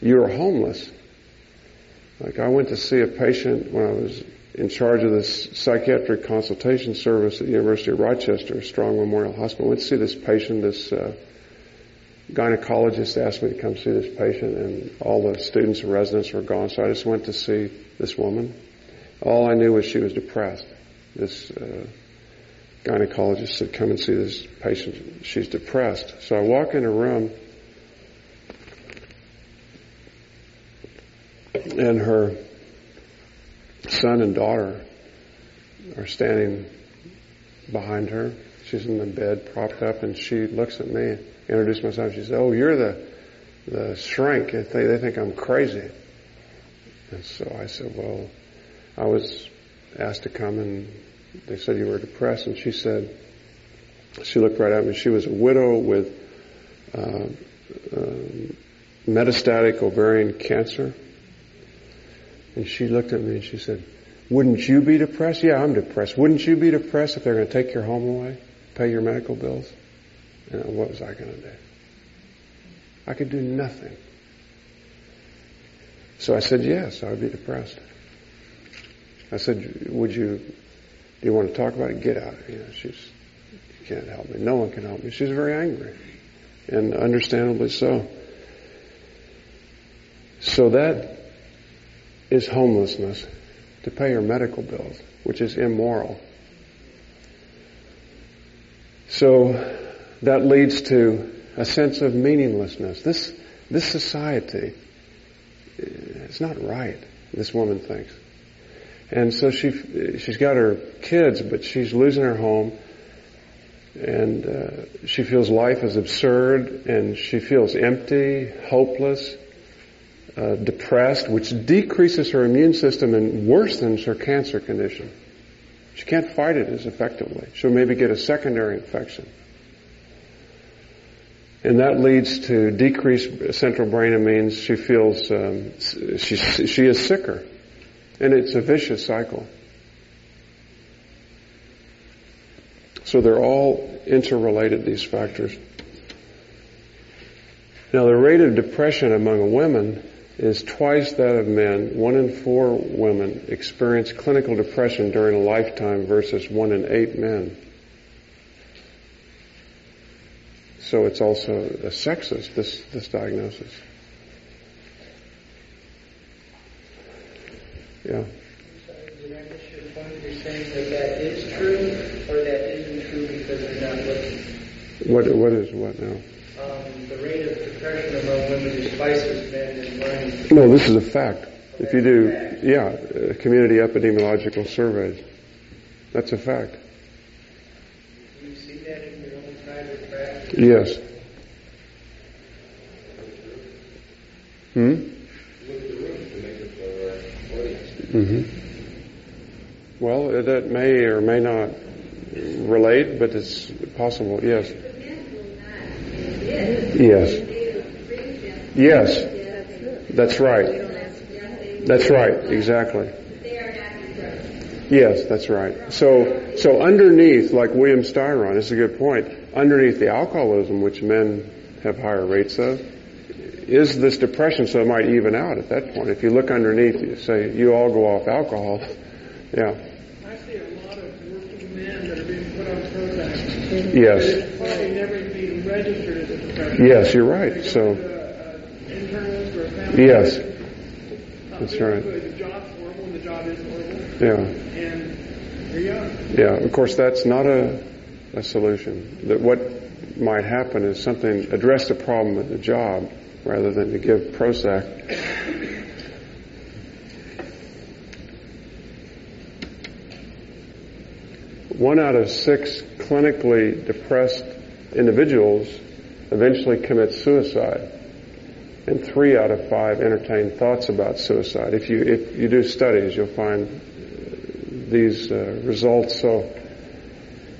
you're homeless. Like I went to see a patient when I was in charge of this psychiatric consultation service at the University of Rochester, Strong Memorial Hospital. I went to see this patient, this uh, gynecologist asked me to come see this patient and all the students and residents were gone, so I just went to see this woman. All I knew was she was depressed. This uh, gynecologist said, come and see this patient. She's depressed. So I walk in a room and her son and daughter are standing behind her. She's in the bed, propped up, and she looks at me, introduced myself. She says, "Oh, you're the the shrink. They, they think I'm crazy." And so I said, "Well, I was asked to come, and they said you were depressed." And she said, she looked right at me. She was a widow with uh, uh, metastatic ovarian cancer. And she looked at me and she said, wouldn't you be depressed? Yeah, I'm depressed. Wouldn't you be depressed if they're going to take your home away, pay your medical bills? And what was I going to do? I could do nothing. So I said, yes, I would be depressed. I said, would you, do you want to talk about it? Get out. Know, she's, you can't help me. No one can help me. She's very angry. And understandably so. So that is homelessness to pay her medical bills, which is immoral. So that leads to a sense of meaninglessness. This, this society, it's not right, this woman thinks. And so she, she's got her kids, but she's losing her home and uh, she feels life is absurd and she feels empty, hopeless, uh, depressed, which decreases her immune system and worsens her cancer condition. She can't fight it as effectively. She'll maybe get a secondary infection. And that leads to decreased central brain amines. She feels um, she, she is sicker. And it's a vicious cycle. So they're all interrelated, these factors. Now the rate of depression among women is twice that of men. One in four women experience clinical depression during a lifetime versus one in eight men. So it's also a sexist, this, this diagnosis. Yeah. You're saying that that is true, or that isn't true because they're not looking? What, what is what now? Um, the of depression among women is twice as men as men. No, this is a fact. If you do, yeah, uh, community epidemiological surveys, that's a fact. Do you see that in your own private practice? Yes. Hmm? Mm-hmm. Well, uh, that may or may not relate, but it's possible, yes. Yes. Yes. That's right. That's right, exactly. Yes, that's right. So, so underneath, like William Styron, this is a good point, underneath the alcoholism which men have higher rates of. Is this depression so it might even out at that point? If you look underneath, you say you all go off alcohol. yeah. I see a lot of working men that are being put on Prozac. Yes. It's probably never being registered as a depression. Yes, you're right. So, to a- an internist or a family yes. That's right. The job's horrible and the job is horrible. Yeah. And you are. Yeah, of course, that's not a, a solution. That what might happen is something address the problem at the job rather than to give Prozac. One out of six clinically depressed individuals eventually commit suicide, and three out of five entertain thoughts about suicide. If you if you do studies, you'll find these uh, results. So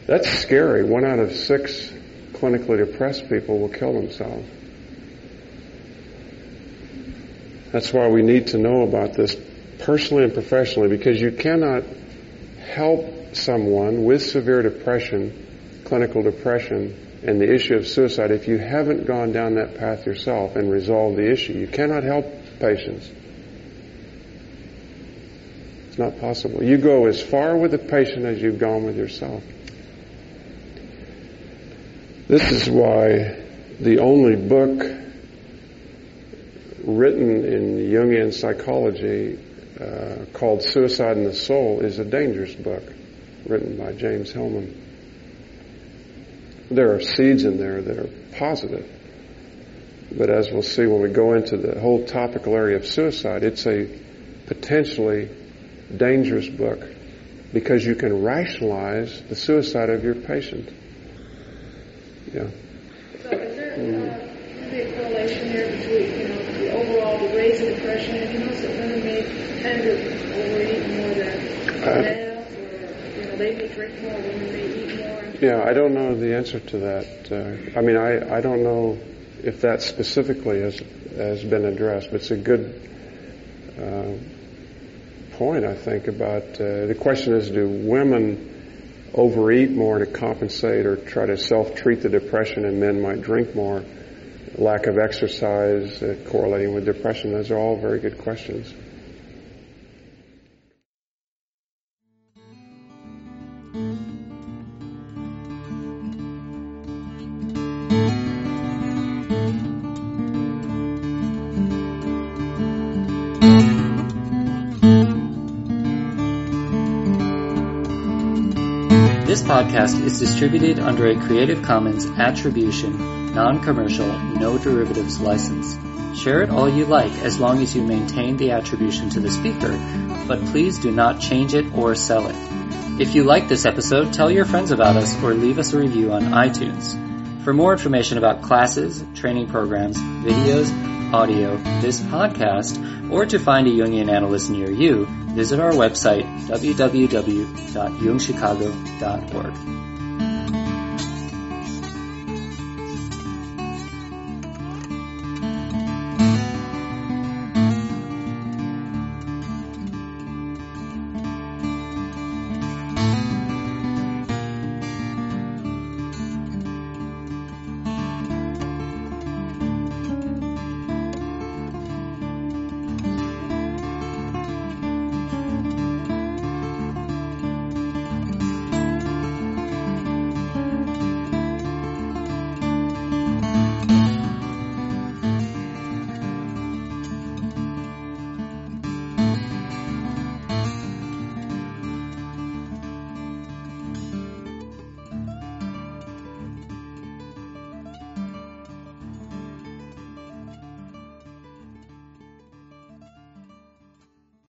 that's scary. One out of six clinically depressed people will kill themselves. That's why we need to know about this personally and professionally because you cannot help someone with severe depression, clinical depression, and the issue of suicide if you haven't gone down that path yourself and resolved the issue. You cannot help patients. It's not possible. You go as far with the patient as you've gone with yourself. This is why the only book written in Jungian psychology uh, called Suicide and the Soul is a dangerous book written by James Hillman. There are seeds in there that are positive. But as we'll see when we go into the whole topical area of suicide, it's a potentially dangerous book because you can rationalize the suicide of your patient. Yeah. So is there uh, maybe a correlation here between, you know, the overall, the raise of depression, and you know, that women may tend to overeat more than Uh, males, or, you know, they may drink more, women may eat more? Yeah, I don't know the answer to that. Uh, I mean, I, I don't know if that specifically has has been addressed, but it's a good uh, point, I think, about uh, the question is, do women overeat more to compensate or try to self-treat the depression, and men might drink more? Lack of exercise uh, correlating with depression. Those are all very good questions. Podcast is distributed under a Creative Commons Attribution, Non-Commercial, No Derivatives license. Share it all you like as long as you maintain the attribution to the speaker, but please do not change it or sell it. If you like this episode, tell your friends about us or leave us a review on iTunes. For more information about classes, training programs, videos, audio, this podcast, or to find a Jungian analyst near you, visit our website www.jungchicago.org.